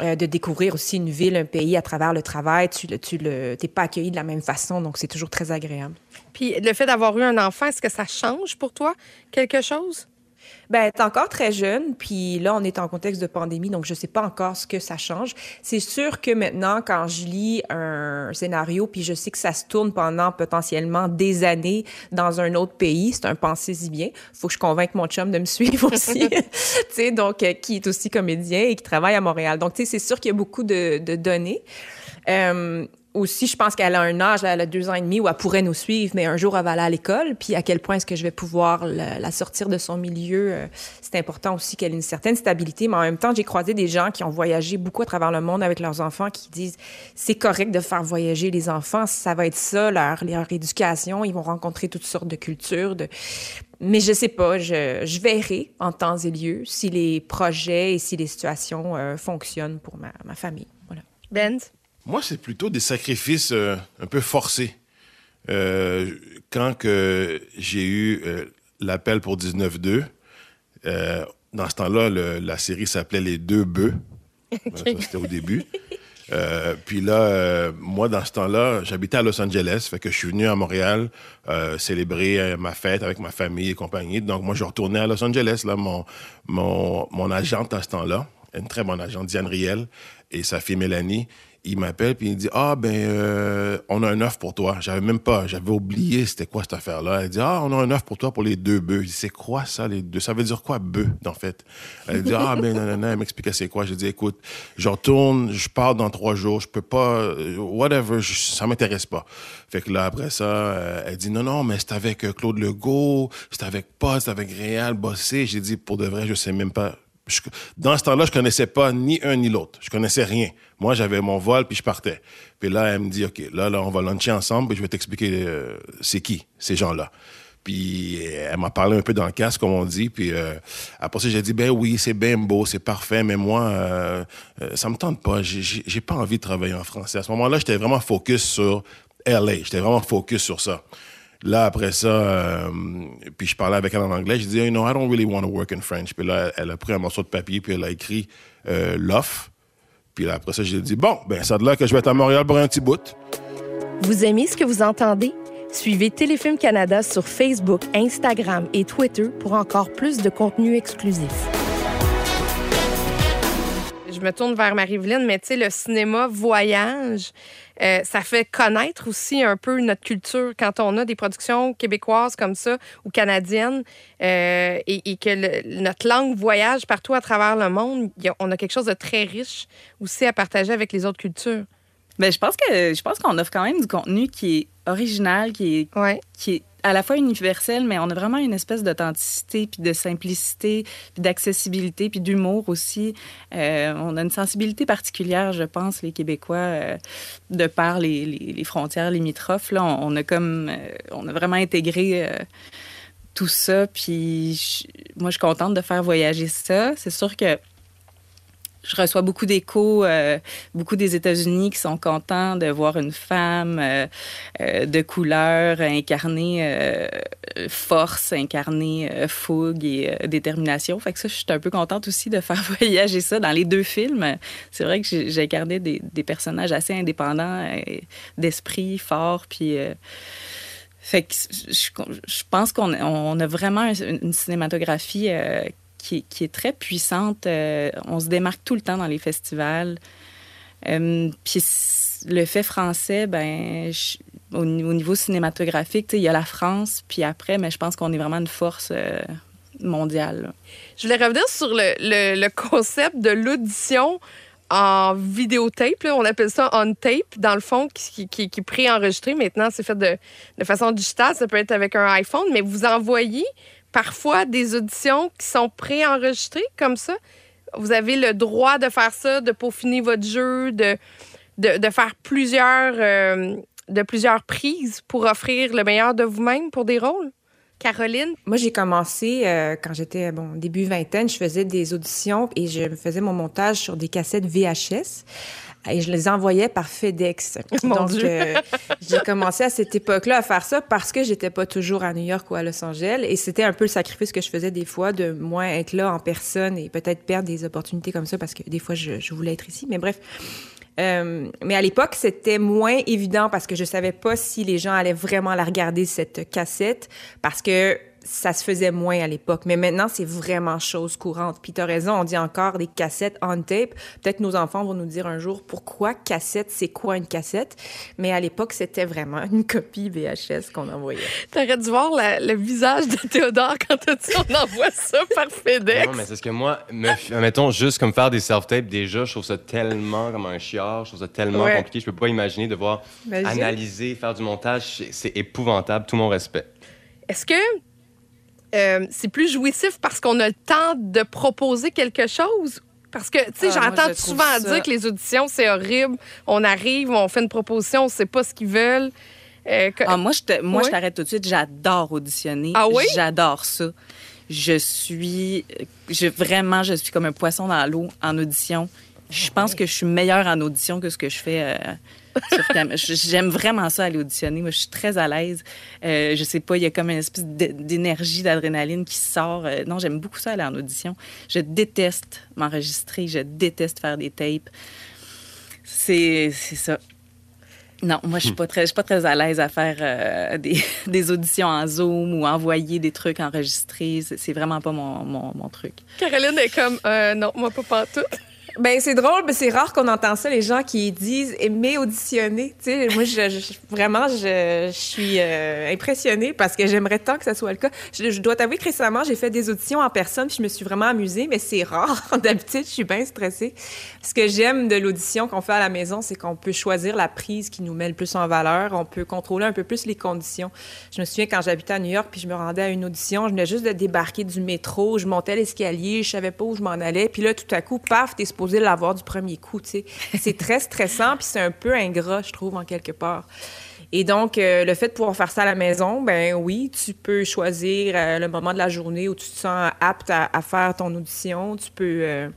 euh, de découvrir aussi une ville, un pays à travers le travail. Tu le, tu t'es pas accueilli de la même façon, donc c'est toujours très agréable. Puis le fait d'avoir eu un enfant, est-ce que ça change pour toi quelque chose? Ben, t'es encore très jeune, puis là, on est en contexte de pandémie, donc je sais pas encore ce que ça change. C'est sûr que maintenant, quand je lis un scénario, puis je sais que ça se tourne pendant potentiellement des années dans un autre pays, c'est un pensez-y bien. Faut que je convainque mon chum de me suivre aussi, tu sais, donc euh, qui est aussi comédien et qui travaille à Montréal. Donc, tu sais, c'est sûr qu'il y a beaucoup de, de données. Euh, aussi, je pense qu'elle a un âge, elle a deux ans et demi, où elle pourrait nous suivre, mais un jour, elle va aller à l'école. Puis à quel point est-ce que je vais pouvoir la, sortir de son milieu? Euh, c'est important aussi qu'elle ait une certaine stabilité. Mais en même temps, j'ai croisé des gens qui ont voyagé beaucoup à travers le monde avec leurs enfants qui disent c'est correct de faire voyager les enfants. Ça va être ça, leur, leur éducation. Ils vont rencontrer toutes sortes de cultures. Mais je sais pas, je, verrai en temps et lieu si les projets et si les situations euh, fonctionnent pour ma, ma famille. Voilà. Benz? Moi, c'est plutôt des sacrifices euh, un peu forcés. Euh, quand que j'ai eu euh, l'appel pour 19-2, dans ce temps-là, la série s'appelait Les Deux Bœufs. C'était au début. puis là, moi, dans ce temps-là, j'habitais à Los Angeles, fait que je suis venu à Montréal célébrer ma fête avec ma famille et compagnie. Donc, moi, je retournais à Los Angeles. Là, mon, mon, mon agente à ce temps-là, une très bonne agente, Diane Riel, et sa fille Mélanie, il m'appelle puis il dit ah ben euh, on a un œuf pour toi. J'avais même pas, j'avais oublié c'était quoi cette affaire-là. Elle dit ah on a un œuf pour toi pour les deux bœufs. Je dis c'est quoi ça les deux? Ça veut dire quoi bœuf en fait? Elle dit ah ben non non. Elle m'expliquait c'est quoi. Je dis écoute, je retourne, je pars dans trois jours, je peux pas, euh, whatever, ça m'intéresse pas. Fait que là après ça, euh, elle dit non non mais c'est avec Claude Legault, c'est avec Paul, c'est avec Réal Bossé. J'ai dit pour de vrai je sais même pas dans ce temps-là, je connaissais pas ni un ni l'autre. Je connaissais rien. Moi, j'avais mon vol, puis je partais. Puis là, elle me dit, OK, là, là on va luncher ensemble, puis je vais t'expliquer euh, c'est qui, ces gens-là. Puis elle m'a parlé un peu dans le casque, comme on dit. Puis euh, après ça, j'ai dit, ben oui, c'est bien beau, c'est parfait, mais moi, euh, ça me tente pas. J'ai pas envie de travailler en français. À ce moment-là, j'étais vraiment focus sur LA. J'étais vraiment focus sur ça. Là, après ça, euh, puis je parlais avec elle en anglais. Je disais, you know, I don't really want to work in French. Puis là, elle a pris un morceau de papier, puis elle a écrit euh, l'offre. Puis là, après ça, j'ai dit, bon, ben, ça de là que je vais être à Montréal pour un petit bout. Vous aimez ce que vous entendez? Suivez Téléfilm Canada sur Facebook, Instagram et Twitter pour encore plus de contenu exclusif. Je me tourne vers Marie-Evelyne, mais tu sais, le cinéma voyage, euh, ça fait connaître aussi un peu notre culture quand on a des productions québécoises comme ça ou canadiennes euh, et, que notre langue voyage partout à travers le monde. on a quelque chose de très riche aussi à partager avec les autres cultures. Bien, je pense que je pense qu'on offre quand même du contenu qui est original, qui est, qui est à la fois universel, mais on a vraiment une espèce d'authenticité, puis de simplicité, puis d'accessibilité, puis d'humour aussi. Euh, on a une sensibilité particulière, je pense, les Québécois, euh, de par les, les, frontières limitrophes. Là, on, a comme, euh, on a vraiment intégré tout ça. Puis moi, je suis contente de faire voyager ça. C'est sûr que je reçois beaucoup d'échos, euh, beaucoup des États-Unis qui sont contents de voir une femme euh, euh, de couleur incarner force, incarner fougue et détermination. Fait que ça, je suis un peu contente aussi de faire voyager ça dans les deux films. C'est vrai que j'ai incarné des, personnages assez indépendants, d'esprit fort, puis. Fait que je, pense qu'on on a vraiment une cinématographie qui, est très puissante. Euh, on se démarque tout le temps dans les festivals. Euh, puis le fait français, ben, au, niveau cinématographique, il y a la France, puis après, mais je pense qu'on est vraiment une force euh, mondiale. Je voulais revenir sur le, concept de l'audition en vidéotape. On appelle ça on tape, dans le fond, qui, qui, qui est pré-enregistré. Maintenant, c'est fait de, de, façon digitale. Ça peut être avec un iPhone, mais vous envoyez parfois des auditions qui sont préenregistrées comme ça. Vous avez le droit de faire ça, de peaufiner votre jeu, de, de, faire plusieurs, euh, de plusieurs prises pour offrir le meilleur de vous-même pour des rôles. Caroline? Moi, j'ai commencé euh, quand j'étais, bon, début vingtaine, je faisais des auditions et je faisais mon montage sur des cassettes VHS et je les envoyais par FedEx. Donc, euh, j'ai commencé à cette époque-là à faire ça parce que j'étais pas toujours à New York ou à Los Angeles. Et c'était un peu le sacrifice que je faisais des fois de moins être là en personne et peut-être perdre des opportunités comme ça parce que des fois, je, je voulais être ici. Mais bref. Euh, mais à l'époque, c'était moins évident parce que je savais pas si les gens allaient vraiment la regarder, cette cassette, parce que ça se faisait moins à l'époque. Mais maintenant, c'est vraiment chose courante. Puis t'as raison, on dit encore des cassettes on tape. Peut-être nos enfants vont nous dire un jour pourquoi cassette, c'est quoi une cassette? Mais à l'époque, c'était vraiment une copie VHS qu'on envoyait. T'aurais dû voir le visage de Théodore quand tu dit on envoie ça par FedEx. Non, mais c'est ce que moi, mettons, juste comme faire des self-tapes, déjà, je trouve ça tellement comme un chiard, je trouve ça tellement compliqué. Je peux pas imaginer devoir analyser, faire du montage. C'est épouvantable, tout mon respect. Est-ce que euh, c'est plus jouissif parce qu'on a le temps de proposer quelque chose? Parce que, tu sais, ah, j'entends souvent dire que les auditions, c'est horrible. On arrive, on fait une proposition, on sait pas ce qu'ils veulent. Euh, ah, moi, je, moi t'arrête tout de suite. J'adore auditionner. Ah oui? J'adore ça. Je suis... Je, vraiment, je suis comme un poisson dans l'eau en audition. Je pense que je suis meilleure en audition que ce que je fais euh, J'aime vraiment ça aller auditionner. Moi, je suis très à l'aise. Euh, je sais pas, il y a comme une espèce d'énergie, d'adrénaline qui sort. Euh, non, j'aime beaucoup ça aller en audition. Je déteste m'enregistrer. Je déteste faire des tapes. C'est ça. Non, moi, je suis pas très, suis pas très à l'aise à faire euh, des, des, auditions en Zoom ou envoyer des trucs enregistrés. C'est vraiment pas mon, mon, truc. Caroline est comme, non, moi, pas tout. Ben c'est drôle, mais c'est rare qu'on entend ça, les gens qui disent aimer auditionner. Tu moi, vraiment, je, suis euh, impressionnée parce que j'aimerais tant que ça soit le cas. Je, je dois t'avouer que récemment, j'ai fait des auditions en personne puis je me suis vraiment amusée, mais c'est rare. D'habitude, je suis bien stressée. Ce que j'aime de l'audition qu'on fait à la maison, c'est qu'on peut choisir la prise qui nous met le plus en valeur. On peut contrôler un peu plus les conditions. Je me souviens quand j'habitais à New York puis je me rendais à une audition, je venais juste de débarquer du métro, je montais l'escalier, je savais pas où je m'en allais, puis là tout à coup, paf, t'es supposé l'avoir du premier coup. C'est très stressant puis c'est un peu ingrat, je trouve en quelque part. Et donc, euh, le fait de pouvoir faire ça à la maison, ben oui, tu peux choisir euh, le moment de la journée où tu te sens apte à, faire ton audition. Tu peux, euh,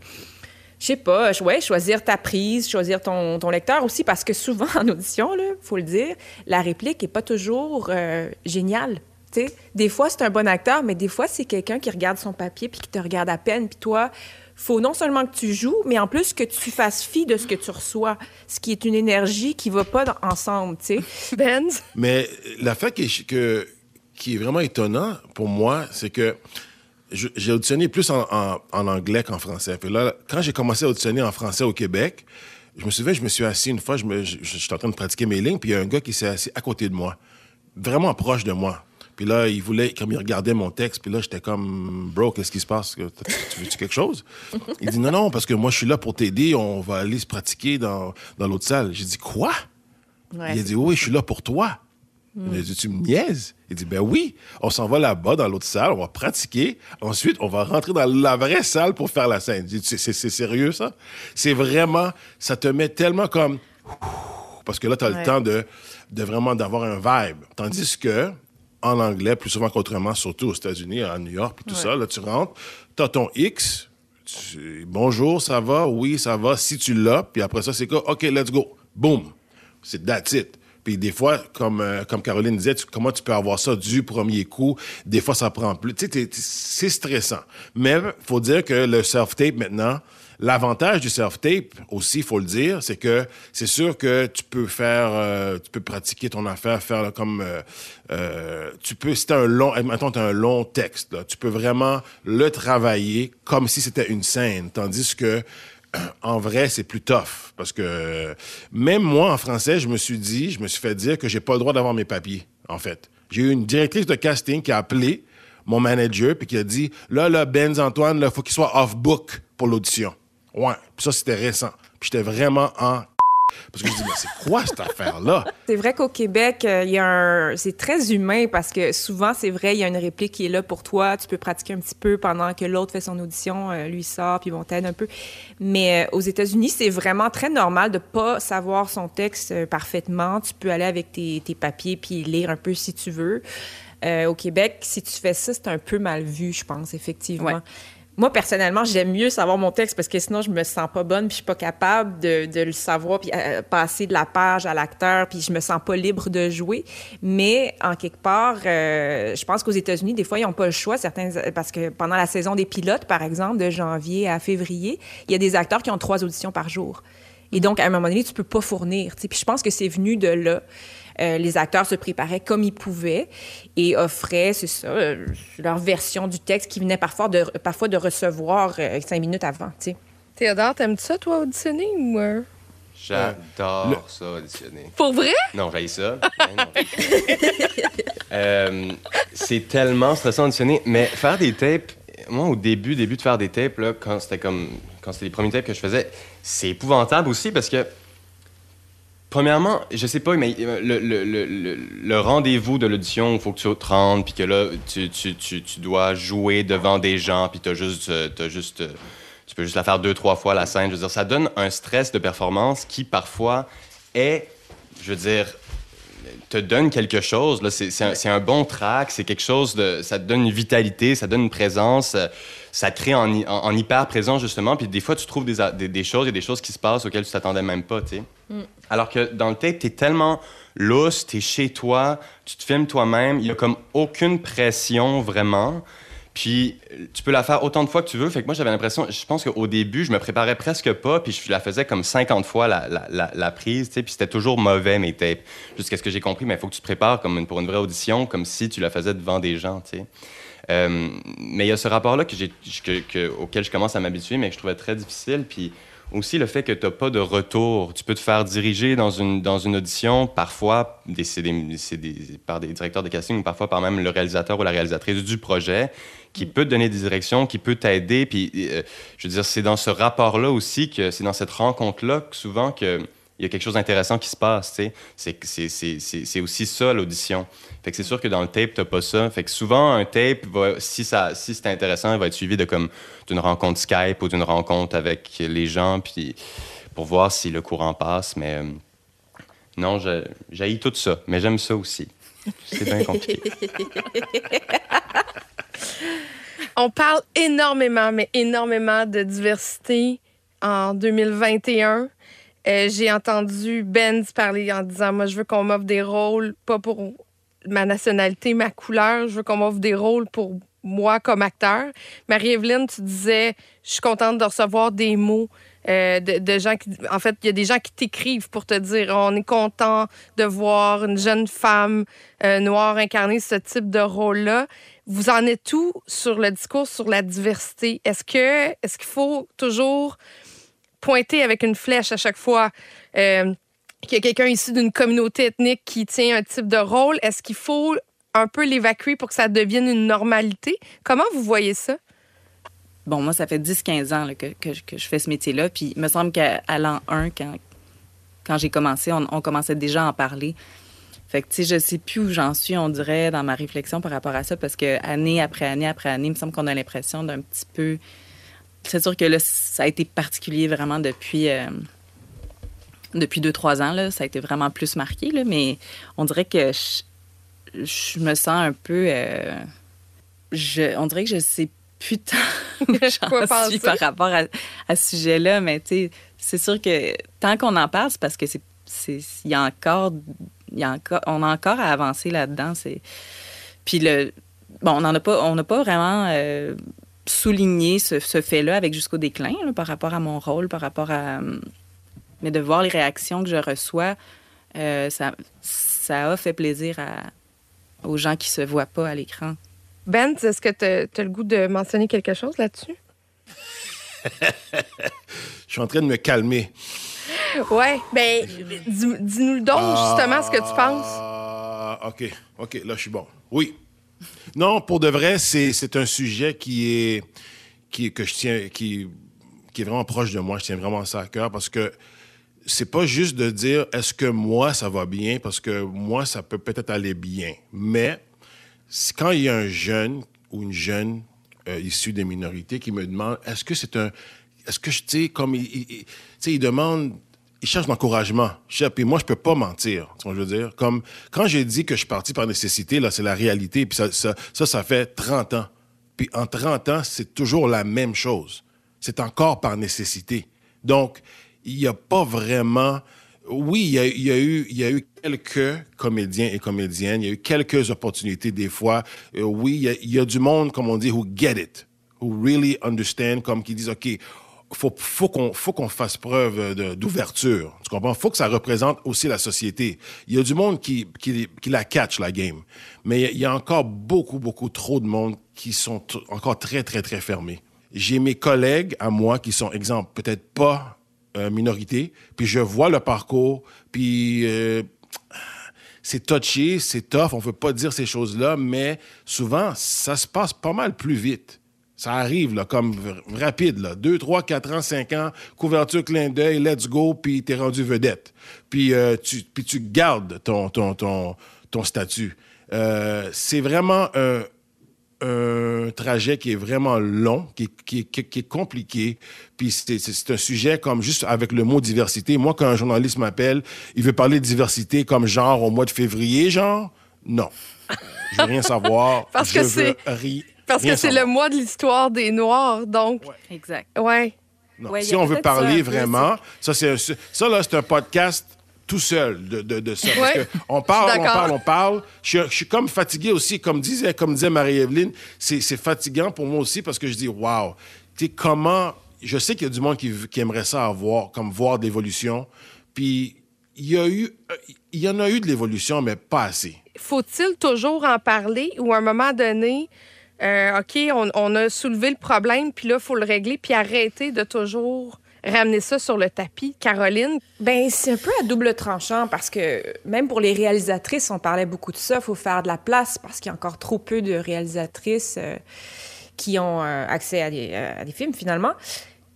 je sais pas, ouais, choisir ta prise, choisir ton, lecteur aussi, parce que souvent en audition, là, faut le dire, la réplique est pas toujours euh, géniale. tu sais. Des fois, c'est un bon acteur, mais des fois, c'est quelqu'un qui regarde son papier puis qui te regarde à peine. Puis toi, faut non seulement que tu joues, mais en plus que tu fasses fi de ce que tu reçois, ce qui est une énergie qui va pas dans- ensemble, tu sais. Benz? Mais l'affaire qui est, que- qui est vraiment étonnant pour moi, c'est que j'ai auditionné plus en, en- en anglais qu'en français. Puis là, quand j'ai commencé à auditionner en français au Québec, je me souviens, je me suis assis une fois, je me- je- j'étais en train de pratiquer mes lignes, puis il y a un gars qui s'est assis à côté de moi, vraiment proche de moi. Puis là, il voulait, comme il regardait mon texte, puis là, j'étais comme, bro, qu'est-ce qui se passe? Tu tu veux-tu quelque chose? Il dit, non, non, parce que moi, je suis là pour t'aider, on va aller se pratiquer dans, dans l'autre salle. J'ai dit, quoi? Ouais, il a dit, oui, je suis là pour toi. Il a dit, tu me niaises? Il dit, ben oui, on s'en va là-bas dans l'autre salle, on va pratiquer. Ensuite, on va rentrer dans la vraie salle pour faire la scène. C'est- sérieux, ça? C'est vraiment, ça te met tellement comme, parce que là, tu as Ouais. le temps de, de vraiment d'avoir un vibe. Tandis que, en anglais, plus souvent qu'autrement, surtout aux États-Unis, à New York, puis tout ça, là, tu rentres, tu as ton X, tu- bonjour, ça va? Oui, ça va. Si tu l'as, puis après ça, c'est quoi? OK, let's go. Boom. C'est that's it. Puis des fois, comme, euh, comme Caroline disait, tu- comment tu peux avoir ça du premier coup? Des fois, ça prend plus. Tu sais, c'est stressant. Mais faut dire que le self-tape maintenant, l'avantage du self-tape aussi, faut le dire, c'est que c'est sûr que tu peux faire, euh, tu peux pratiquer ton affaire, faire là, comme, euh, euh, tu peux, si un long, t'as un long texte, là, tu peux vraiment le travailler comme si c'était une scène, tandis que en vrai, c'est plus tough. Parce que même moi, en français, je me suis dit, je me suis fait dire que j'ai pas le droit d'avoir mes papiers, en fait. J'ai eu une directrice de casting qui a appelé mon manager puis qui a dit Là, là, Benz Antoine, il faut qu'il soit off-book pour l'audition. Ouais. Puis ça, c'était récent. Puis j'étais vraiment en. Parce que je dis Mais c'est quoi cette affaire-là? C'est vrai qu'au Québec, euh, il y a un... c'est très humain parce que souvent, c'est vrai, il y a une réplique qui est là pour toi. Tu peux pratiquer un petit peu pendant que l'autre fait son audition, euh, lui sort, puis bon, t'aide un peu. Mais euh, aux États-Unis, c'est vraiment très normal de pas savoir son texte parfaitement. Tu peux aller avec tes, tes papiers puis lire un peu si tu veux. Euh, au Québec, si tu fais ça, c'est un peu mal vu, je pense, effectivement. Ouais. Moi, personnellement, j'aime mieux savoir mon texte parce que sinon, je me sens pas bonne puis je suis pas capable de, de le savoir puis euh, passer de la page à l'acteur puis je me sens pas libre de jouer. Mais en quelque part, euh, je pense qu'aux États-Unis, des fois, ils ont pas le choix. Certains, parce que pendant la saison des pilotes, par exemple, de janvier à février, il y a des acteurs qui ont trois auditions par jour. Et donc, à un moment donné, tu peux pas fournir. Puis je pense que c'est venu de là. Euh, les acteurs se préparaient comme ils pouvaient et offraient, c'est ça, euh, leur version du texte qui venait parfois de, parfois de recevoir euh, cinq minutes avant. Théodore, t'aimes ça, toi, auditionner ou. euh? J'adore ça, auditionner. Pour vrai? Non, j'ai ça. Euh, c'est tellement stressant d'auditionner. Mais faire des tapes, moi, au début, début de faire des tapes, là, quand c'était comme. Quand c'était les premiers tapes que je faisais, c'est épouvantable aussi parce que. Premièrement, je sais pas, mais euh, le, rendez-vous de l'audition, il faut que tu te rendes, puis que là, tu, dois jouer devant des gens, puis t'as juste, euh, juste, euh, tu peux juste la faire deux, trois fois la scène. Je veux dire, ça donne un stress de performance qui parfois est, je veux dire, te donne quelque chose. C'est, un, bon track, c'est quelque chose de, ça te donne une vitalité, ça donne une présence, ça crée en, hy- en, en hyper présence justement. Puis des fois, tu trouves des, des, choses, a des choses qui se passent auxquelles tu t'attendais même pas, tu sais. Alors que dans le tape, t'es tellement lousse, t'es chez toi, tu te filmes toi-même, il y a comme aucune pression vraiment. Puis euh, tu peux la faire autant de fois que tu veux. Fait que moi, j'avais l'impression, je pense qu'au début, je me préparais presque pas, puis je la faisais comme 50 fois la, prise, puis c'était toujours mauvais mes tapes. Jusqu'à ce que j'ai compris, mais il faut que tu te prépares comme pour une vraie audition, comme si tu la faisais devant des gens. Euh, mais il y a ce rapport-là que- auquel je commence à m'habituer, mais que je trouvais très difficile. Puis aussi le fait que tu n'as pas de retour. Tu peux te faire diriger dans une, dans une audition, parfois des, des, par des directeurs de casting ou parfois par même le réalisateur ou la réalisatrice du projet qui mm. peut te donner des directions, qui peut t'aider. Puis, euh, je veux dire, c'est dans ce rapport-là aussi, que c'est dans cette rencontre-là que souvent que il y a quelque chose d'intéressant qui se passe, tu sais. C'est aussi ça, l'audition. Fait que c'est sûr que dans le tape, t'as pas ça. Fait que souvent, un tape, si, c'est intéressant, il va être suivi d'une rencontre Skype ou d'une rencontre avec les gens, pour voir si le courant passe. Mais euh, non, j'ai tout ça, mais j'aime ça aussi. C'est bien compliqué. On parle énormément, mais énormément de diversité en 2021. Euh, j'ai entendu Benz parler en disant Moi, je veux qu'on m'offre des rôles, pas pour ma nationalité, ma couleur, je veux qu'on m'offre des rôles pour moi comme acteur. Marie-Evelyne, tu disais Je suis contente de recevoir des mots. Euh, de, gens qui. En fait, il y a des gens qui t'écrivent pour te dire on est content de voir une jeune femme euh, noire incarner ce type de rôle-là. Vous en êtes tout sur le discours sur la diversité? Est-ce que est-ce qu'il faut toujours pointer avec une flèche à chaque fois euh, qu'il y a quelqu'un issu d'une communauté ethnique qui tient un type de rôle, est-ce qu'il faut un peu l'évacuer pour que ça devienne une normalité? Comment vous voyez ça? Bon, moi, ça fait 10-15 ans que, je fais ce métier-là. Puis il me semble qu'à l'an 1, quand, quand j'ai commencé, on, commençait déjà à en parler. Fait que, tu sais, je sais plus où j'en suis, on dirait, dans ma réflexion par rapport à ça, parce que année après année après année, il me semble qu'on a l'impression d'un petit peu c'est sûr que là, ça a été particulier vraiment depuis, euh, depuis deux, trois ans. Là. Ça a été vraiment plus marqué, là, mais on dirait que je, me sens un peu. Euh, je, on dirait que je sais plus tant j'en suis par rapport à, ce sujet-là, mais c'est sûr que tant qu'on en parle, c'est parce que c'est il y a encore y a encore on a encore à avancer là-dedans puis le bon on n'en a pas on n'a pas vraiment euh, souligner ce, fait-là avec jusqu'au déclin par rapport à mon rôle, par rapport à. Mais de voir les réactions que je reçois, euh, ça, ça a fait plaisir aux gens qui se voient pas à l'écran. Ben, est-ce que tu as, le goût de mentionner quelque chose là-dessus? je suis en train de me calmer. Ouais, ben, dis-nous donc justement ce que tu penses. Ah, OK, OK, là, je suis bon. Oui, non, pour de vrai, c'est un sujet qui est, qui, que je tiens, qui, qui est vraiment proche de moi. Je tiens vraiment ça à cœur parce que c'est pas juste de dire est-ce que moi ça va bien? Parce que moi ça peut peut-être aller bien, mais quand il y a un jeune ou une jeune euh, issue des minorités qui me demande est-ce que c'est un est-ce que je sais comme il, il, il demande il cherche l'encouragement. Puis moi, je peux pas mentir. Tu vois, je veux dire, comme quand j'ai dit que je suis parti par nécessité, là, c'est la réalité. Puis ça, ça, ça, fait 30 ans. Puis en 30 ans, c'est toujours la même chose. C'est encore par nécessité. Donc, il n'y a pas vraiment. Oui, il y, a, y a, eu, y a eu quelques comédiens et comédiennes, il y a eu quelques opportunités des fois. Euh, oui, il y, a, il y, a, du monde, comme on dit, who get it, who really understand, comme qui disent, OK, faut, faut qu'on fasse preuve d'ouverture. Tu comprends? Faut que ça représente aussi la société. Il y a du monde qui, la catch, la game. Mais il y a encore beaucoup, beaucoup trop de monde qui sont encore très, très, très fermés. J'ai mes collègues à moi qui sont, exemple, peut-être pas euh, minorité, puis je vois le parcours, puis euh, c'est touché, c'est tough, on ne veut pas dire ces choses-là, mais souvent, ça se passe pas mal plus vite. Ça arrive, là, comme rapide, là. Deux, trois, quatre ans, cinq ans, couverture, clin d'œil, let's go, puis t'es rendu vedette. Puis, euh, tu, puis tu gardes ton, ton, ton, ton statut. Euh, c'est vraiment un, un, trajet qui est vraiment long, qui, qui, qui, est compliqué. Puis c'est un sujet comme juste avec le mot diversité. Moi, quand un journaliste m'appelle, il veut parler de diversité comme genre au mois de février, genre, non. Je veux rien savoir. Parce que c'est parce que c'est le mois de l'histoire des Noirs, donc. Exact. Ouais. si on veut parler vraiment, ça, c'est ça, là, c'est un podcast tout seul de, de, ça. Parce que on parle, on parle, on parle. Je, suis comme fatigué aussi, comme disait, comme disait Marie-Evelyne. C'est fatigant pour moi aussi parce que je dis, wow, tu sais, comment. Je sais qu'il y a du monde qui, qui aimerait ça avoir, comme voir de l'évolution. Puis il y a eu. Il y en a eu de l'évolution, mais pas assez. Faut-il toujours en parler ou à un moment donné, euh, OK, on, a soulevé le problème, puis là, il faut le régler, puis arrêter de toujours ramener ça sur le tapis. Caroline? Ben c'est un peu à double tranchant parce que même pour les réalisatrices, on parlait beaucoup de ça. Il faut faire de la place parce qu'il y a encore trop peu de réalisatrices euh, qui ont euh, accès à des, à des films finalement.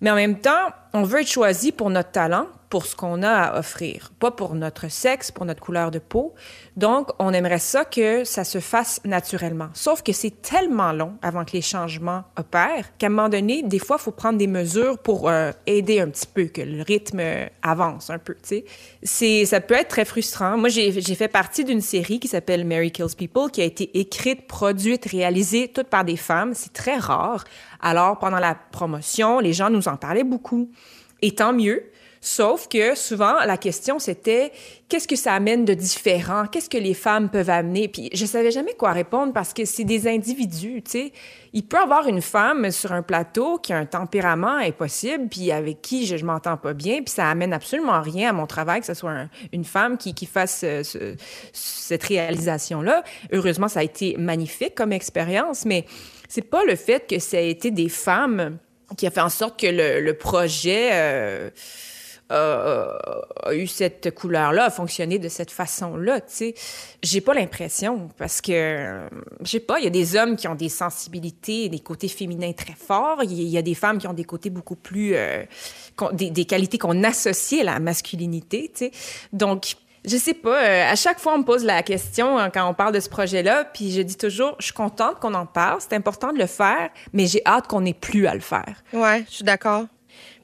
Mais en même temps, on veut être choisi pour notre talent, pour ce qu'on a à offrir, pas pour notre sexe, pour notre couleur de peau. Donc, on aimerait ça que ça se fasse naturellement. Sauf que c'est tellement long avant que les changements opèrent qu'à un moment donné, des fois, il faut prendre des mesures pour euh, aider un petit peu, que le rythme avance un peu, tu sais. Ça peut être très frustrant. Moi, j'ai fait partie d'une série qui s'appelle Mary Kills People, qui a été écrite, produite, réalisée, toute par des femmes. C'est très rare. Alors, pendant la promotion, les gens nous en parlaient beaucoup. Et tant mieux. Sauf que souvent, la question, c'était qu'est-ce que ça amène de différent? Qu'est-ce que les femmes peuvent amener? Puis je savais jamais quoi répondre parce que c'est des individus, tu sais. Il peut avoir une femme sur un plateau qui a un tempérament impossible, puis avec qui je, je m'entends pas bien, puis ça amène absolument rien à mon travail que ce soit une femme qui, qui fasse euh, cette réalisation-là. Heureusement, ça a été magnifique comme expérience, mais c'est pas le fait que ça a été des femmes qui a fait en sorte que le, projet euh, a, eu cette couleur-là, a fonctionné de cette façon-là. Tu sais, j'ai pas l'impression parce que je sais pas, il y a des hommes qui ont des sensibilités, des côtés féminins très forts. Il y a des femmes qui ont des côtés beaucoup plus euh, des, des, qualités qu'on associe à la masculinité. Tu sais, donc je sais pas. Euh, à chaque fois, on me pose la question hein, quand on parle de ce projet-là, puis je dis toujours, je suis contente qu'on en parle, c'est important de le faire, mais j'ai hâte qu'on n'ait plus à le faire. Ouais, je suis d'accord.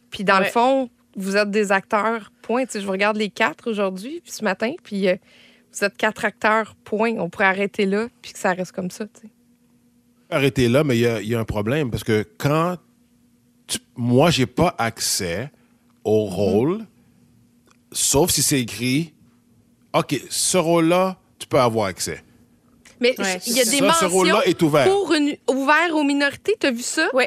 Puis dans le fond, vous êtes des acteurs, point. je vous regarde les quatre aujourd'hui, puis ce matin, puis euh, vous êtes quatre acteurs, point. On pourrait arrêter là, puis que ça reste comme ça, tu sais. Arrêter là, mais il y, a un problème, parce que quand tu... moi, j'ai pas accès au rôle, sauf si c'est écrit OK, ce rôle-là, tu peux avoir accès. Mais il y a des mentions ce rôle-là est ouvert. Pour ouvert aux minorités, tu as vu ça? Oui.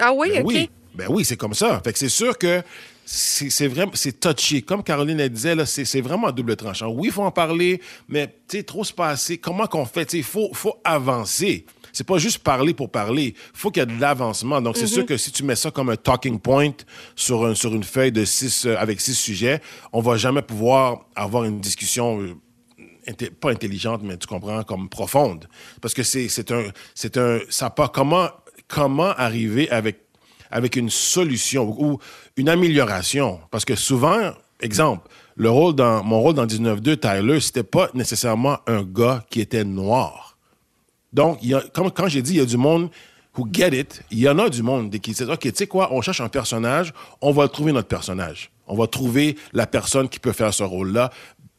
Ah oui, ben OK. Oui. Ben oui, c'est comme ça. Fait que c'est sûr que c'est vraiment c'est touché. Comme Caroline elle disait, là, c'est vraiment double tranchant. Oui, il faut en parler, mais tu sais, trop se passer. Comment qu'on fait? Il faut, faut avancer c'est pas juste parler pour parler. Il faut qu'il y ait de l'avancement. Donc, c'est sûr mhm. que si tu mets ça comme un talking point sur, un, sur une feuille de six, euh, avec six sujets, on va jamais pouvoir avoir une discussion euh, pas intelligente, mais tu comprends, comme profonde. Parce que c'est un, c'est un, ça pas comment, comment arriver avec, avec une solution ou une amélioration. Parce que souvent, exemple, le rôle dans, mon rôle dans 19-2, Tyler, c'était pas nécessairement un gars qui était noir. Donc, comme, quand j'ai dit, il y a du monde who get it, il y en a du monde qui dit, OK, tu sais quoi, on cherche un personnage, on va trouver notre personnage. On va trouver la personne qui peut faire ce rôle-là.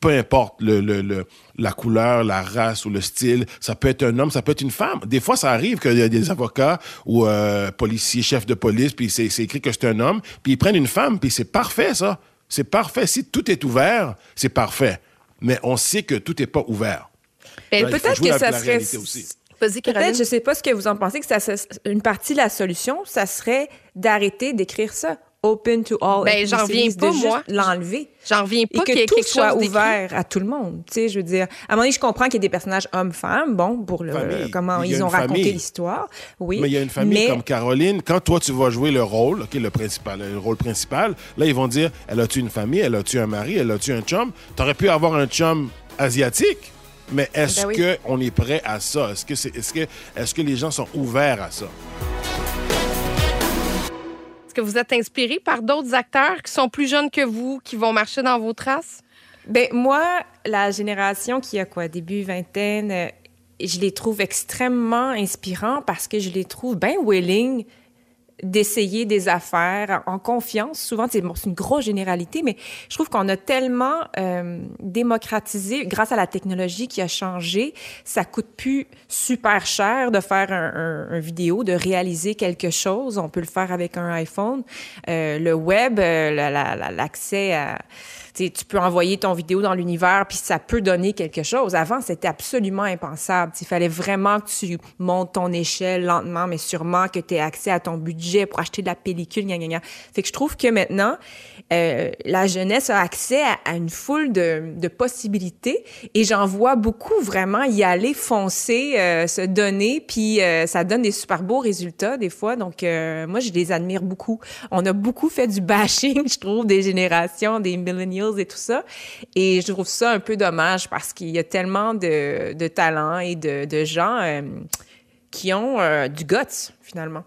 Peu importe le, le, la couleur, la race ou le style, ça peut être un homme, ça peut être une femme. Des fois, ça arrive qu'il y a des avocats ou euh, policiers, chefs de police, puis c'est écrit que c'est un homme, puis ils prennent une femme, puis c'est parfait, ça. C'est parfait. Si tout est ouvert, c'est parfait. Mais on sait que tout n'est pas ouvert. Peut-être que ça serait Peut-être, je sais pas ce que vous en pensez, que ça, une partie de la solution, ça serait d'arrêter d'écrire ça. Open to all. Ben, j'en reviens pas, moi. L'enlever. J'en reviens pas qu'il y ait quelque soit ouvert à tout le monde. Tu sais, je veux dire, à un moment donné, je comprends qu'il y ait des personnages hommes-femmes, bon, pour le, comment ils ont raconté l'histoire. Oui. Mais il y a une famille comme Caroline. Quand toi, tu vas jouer le rôle, OK, le principal, le rôle principal, là, ils vont dire, elle a-tu une famille? Elle a-tu un mari? Elle a-tu un chum? T'aurais pu avoir un chum asiatique. Mais est-ce ben qu'on est prêt à ça? Est-ce que, c'est, est-ce, que, est-ce que les gens sont ouverts à ça? Que vous êtes inspiré par d'autres acteurs qui sont plus jeunes que vous, qui vont marcher dans vos traces? Ben moi, la génération qui a quoi, début vingtaine, euh, je les trouve extrêmement inspirants parce que je les trouve bien willing d'essayer des affaires en confiance. Souvent, c'est une grosse généralité, mais je trouve qu'on a tellement euh, démocratisé grâce à la technologie qui a changé. Ça coûte plus super cher de faire un, un, vidéo, de réaliser quelque chose. On peut le faire avec un iPhone. Euh, le web, euh, l'accès à tu peux envoyer ton vidéo dans l'univers, puis ça peut donner quelque chose. Avant, c'était absolument impensable. Il fallait vraiment que tu montes ton échelle lentement, mais sûrement que tu aies accès à ton budget pour acheter de la pellicule, gna, gna, Fait que je trouve que maintenant, euh, la jeunesse a accès à, une foule de, de possibilités et j'en vois beaucoup vraiment y aller, foncer, euh, se donner, puis euh, ça donne des super beaux résultats des fois. Donc, euh, moi, je les admire beaucoup. On a beaucoup fait du bashing, je trouve, des générations, des millennials et tout ça. Et je trouve ça un peu dommage parce qu'il y a tellement de, de talents et de, de gens qui ont du guts, finalement.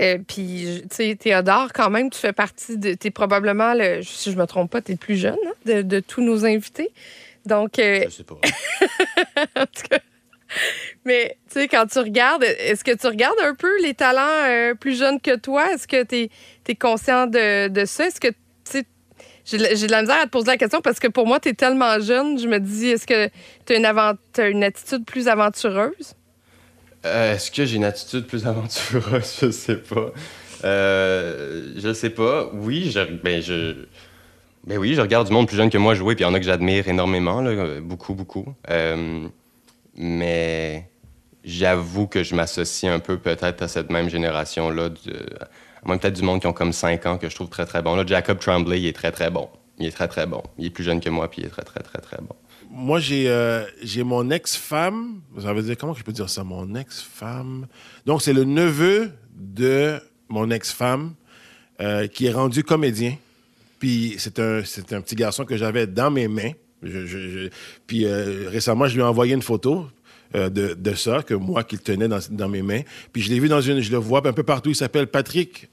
Euh, puis, tu sais, Théodore, quand même, tu fais partie de. Tu es probablement, le, si je me trompe pas, tu es le plus jeune hein, de, de, tous nos invités. Donc. Euh... Je sais pas. en tout cas. Mais, tu sais, quand tu regardes, est-ce que tu regardes un peu les talents euh, plus jeunes que toi? Est-ce que tu es, conscient de, de ça? Est-ce que, tu j'ai de la misère à te poser la question parce que pour moi, tu es tellement jeune. Je me dis, est-ce que tu as une, une attitude plus aventureuse? Euh, est-ce que j'ai une attitude plus aventureuse? Je sais pas. Euh, je sais pas. Oui, je, ben, ben oui, je regarde du monde plus jeune que moi jouer, puis il y en a que j'admire énormément, là, beaucoup, beaucoup. Euh, mais j'avoue que je m'associe un peu peut-être à cette même génération-là, moins peut-être du monde qui ont comme 5 ans que je trouve très, très bon. Là, Jacob Tremblay, il est très, très bon. Il est très, très bon. Il est plus jeune que moi, puis il est très, très, très, très bon moi, j'ai euh, mon ex-femme. Ça veut dire, comment je peux dire ça? Mon ex-femme? Donc, c'est le neveu de mon ex-femme euh, qui est rendu comédien. Puis, c'est un, un petit garçon que j'avais dans mes mains. Puis, euh, récemment, je lui ai envoyé une photo. De, de, ça, que moi qui le tenais dans, dans mes mains. Puis je l'ai vu dans une, je le vois un peu partout. Il s'appelle Patrick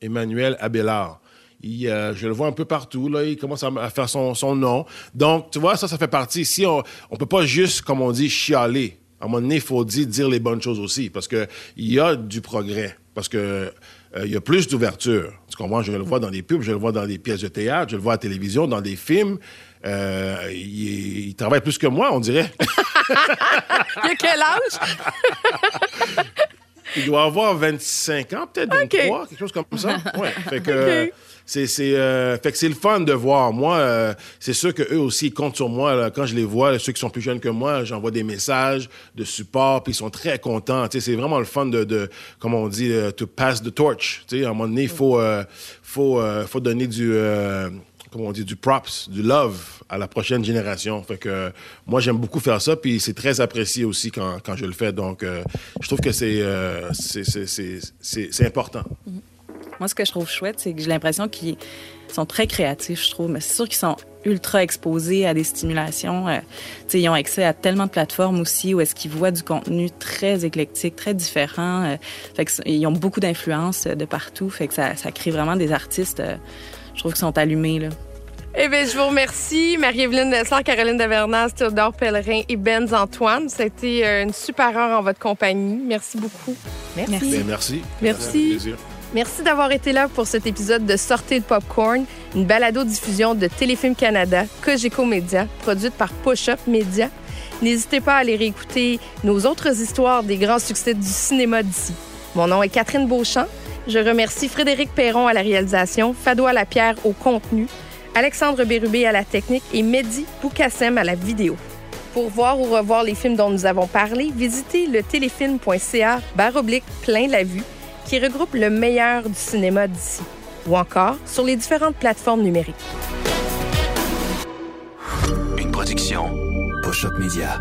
Emmanuel Abélard. Euh, je le vois un peu partout. Là, il commence à, faire son, son, nom. Donc, tu vois, ça, ça fait partie. Ici, on ne peut pas juste, comme on dit, chialer. À un moment donné, il faut dire, dire les bonnes choses aussi, parce qu'il y a du progrès, parce que euh, y a plus d'ouverture. Tu comprends? Je le vois dans des pubs, je le vois dans des pièces de théâtre, je le vois à la télévision, dans des films. Euh, il, travaille plus que moi, on dirait. il a quel âge? il doit avoir 25 ans, peut-être 23, quelque chose comme ça. Ouais. Fait que, c'est euh, fait que c'est le fun de voir. Moi, euh, c'est sûr que eux aussi ils comptent sur moi quand je les vois. Ceux qui sont plus jeunes que moi, j'envoie des messages de support, puis ils sont très contents. c'est vraiment le fun de, de comme on dit, euh, to pass the torch. à un moment donné, il faut, faut, faut donner du comme on dit, du props, du love à la prochaine génération. Fait que moi, j'aime beaucoup faire ça, puis c'est très apprécié aussi quand, quand je le fais. Donc, je trouve que c'est c'est important. Mm-hmm. Moi, ce que je trouve chouette, c'est que j'ai l'impression qu'ils sont très créatifs, je trouve. Mais c'est sûr qu'ils sont ultra exposés à des stimulations. Euh, ils ont accès à tellement de plateformes aussi où est-ce qu'ils voient du contenu très éclectique, très différent. Euh, fait ils ont beaucoup d'influence de partout. Fait ça, ça crée vraiment des artistes, euh, je trouve, qui sont allumés. Là. Eh bien, je vous remercie, Marie-Evelyne Dessler, Caroline Davernas, Théodore Pellerin et Benz Antoine. Ça a été une super heure en votre compagnie. Merci beaucoup. Merci. Merci. merci. merci. Merci d'avoir été là pour cet épisode de Sortez de Popcorn, une balado-diffusion de Téléfilm Canada, Cogeco Média, produite par Push-Up Média. N'hésitez pas à aller réécouter nos autres histoires des grands succès du cinéma d'ici. Mon nom est Catherine Beauchamp. Je remercie Frédéric Perron à la réalisation, Fadois Lapierre au contenu, Alexandre Bérubé à la technique et Mehdi Boukassem à la vidéo. Pour voir ou revoir les films dont nous avons parlé, visitez le téléfilm.ca baroblique plein la vue qui regroupe le meilleur du cinéma d'ici, ou encore sur les différentes plateformes numériques. Une production Push-Up Media.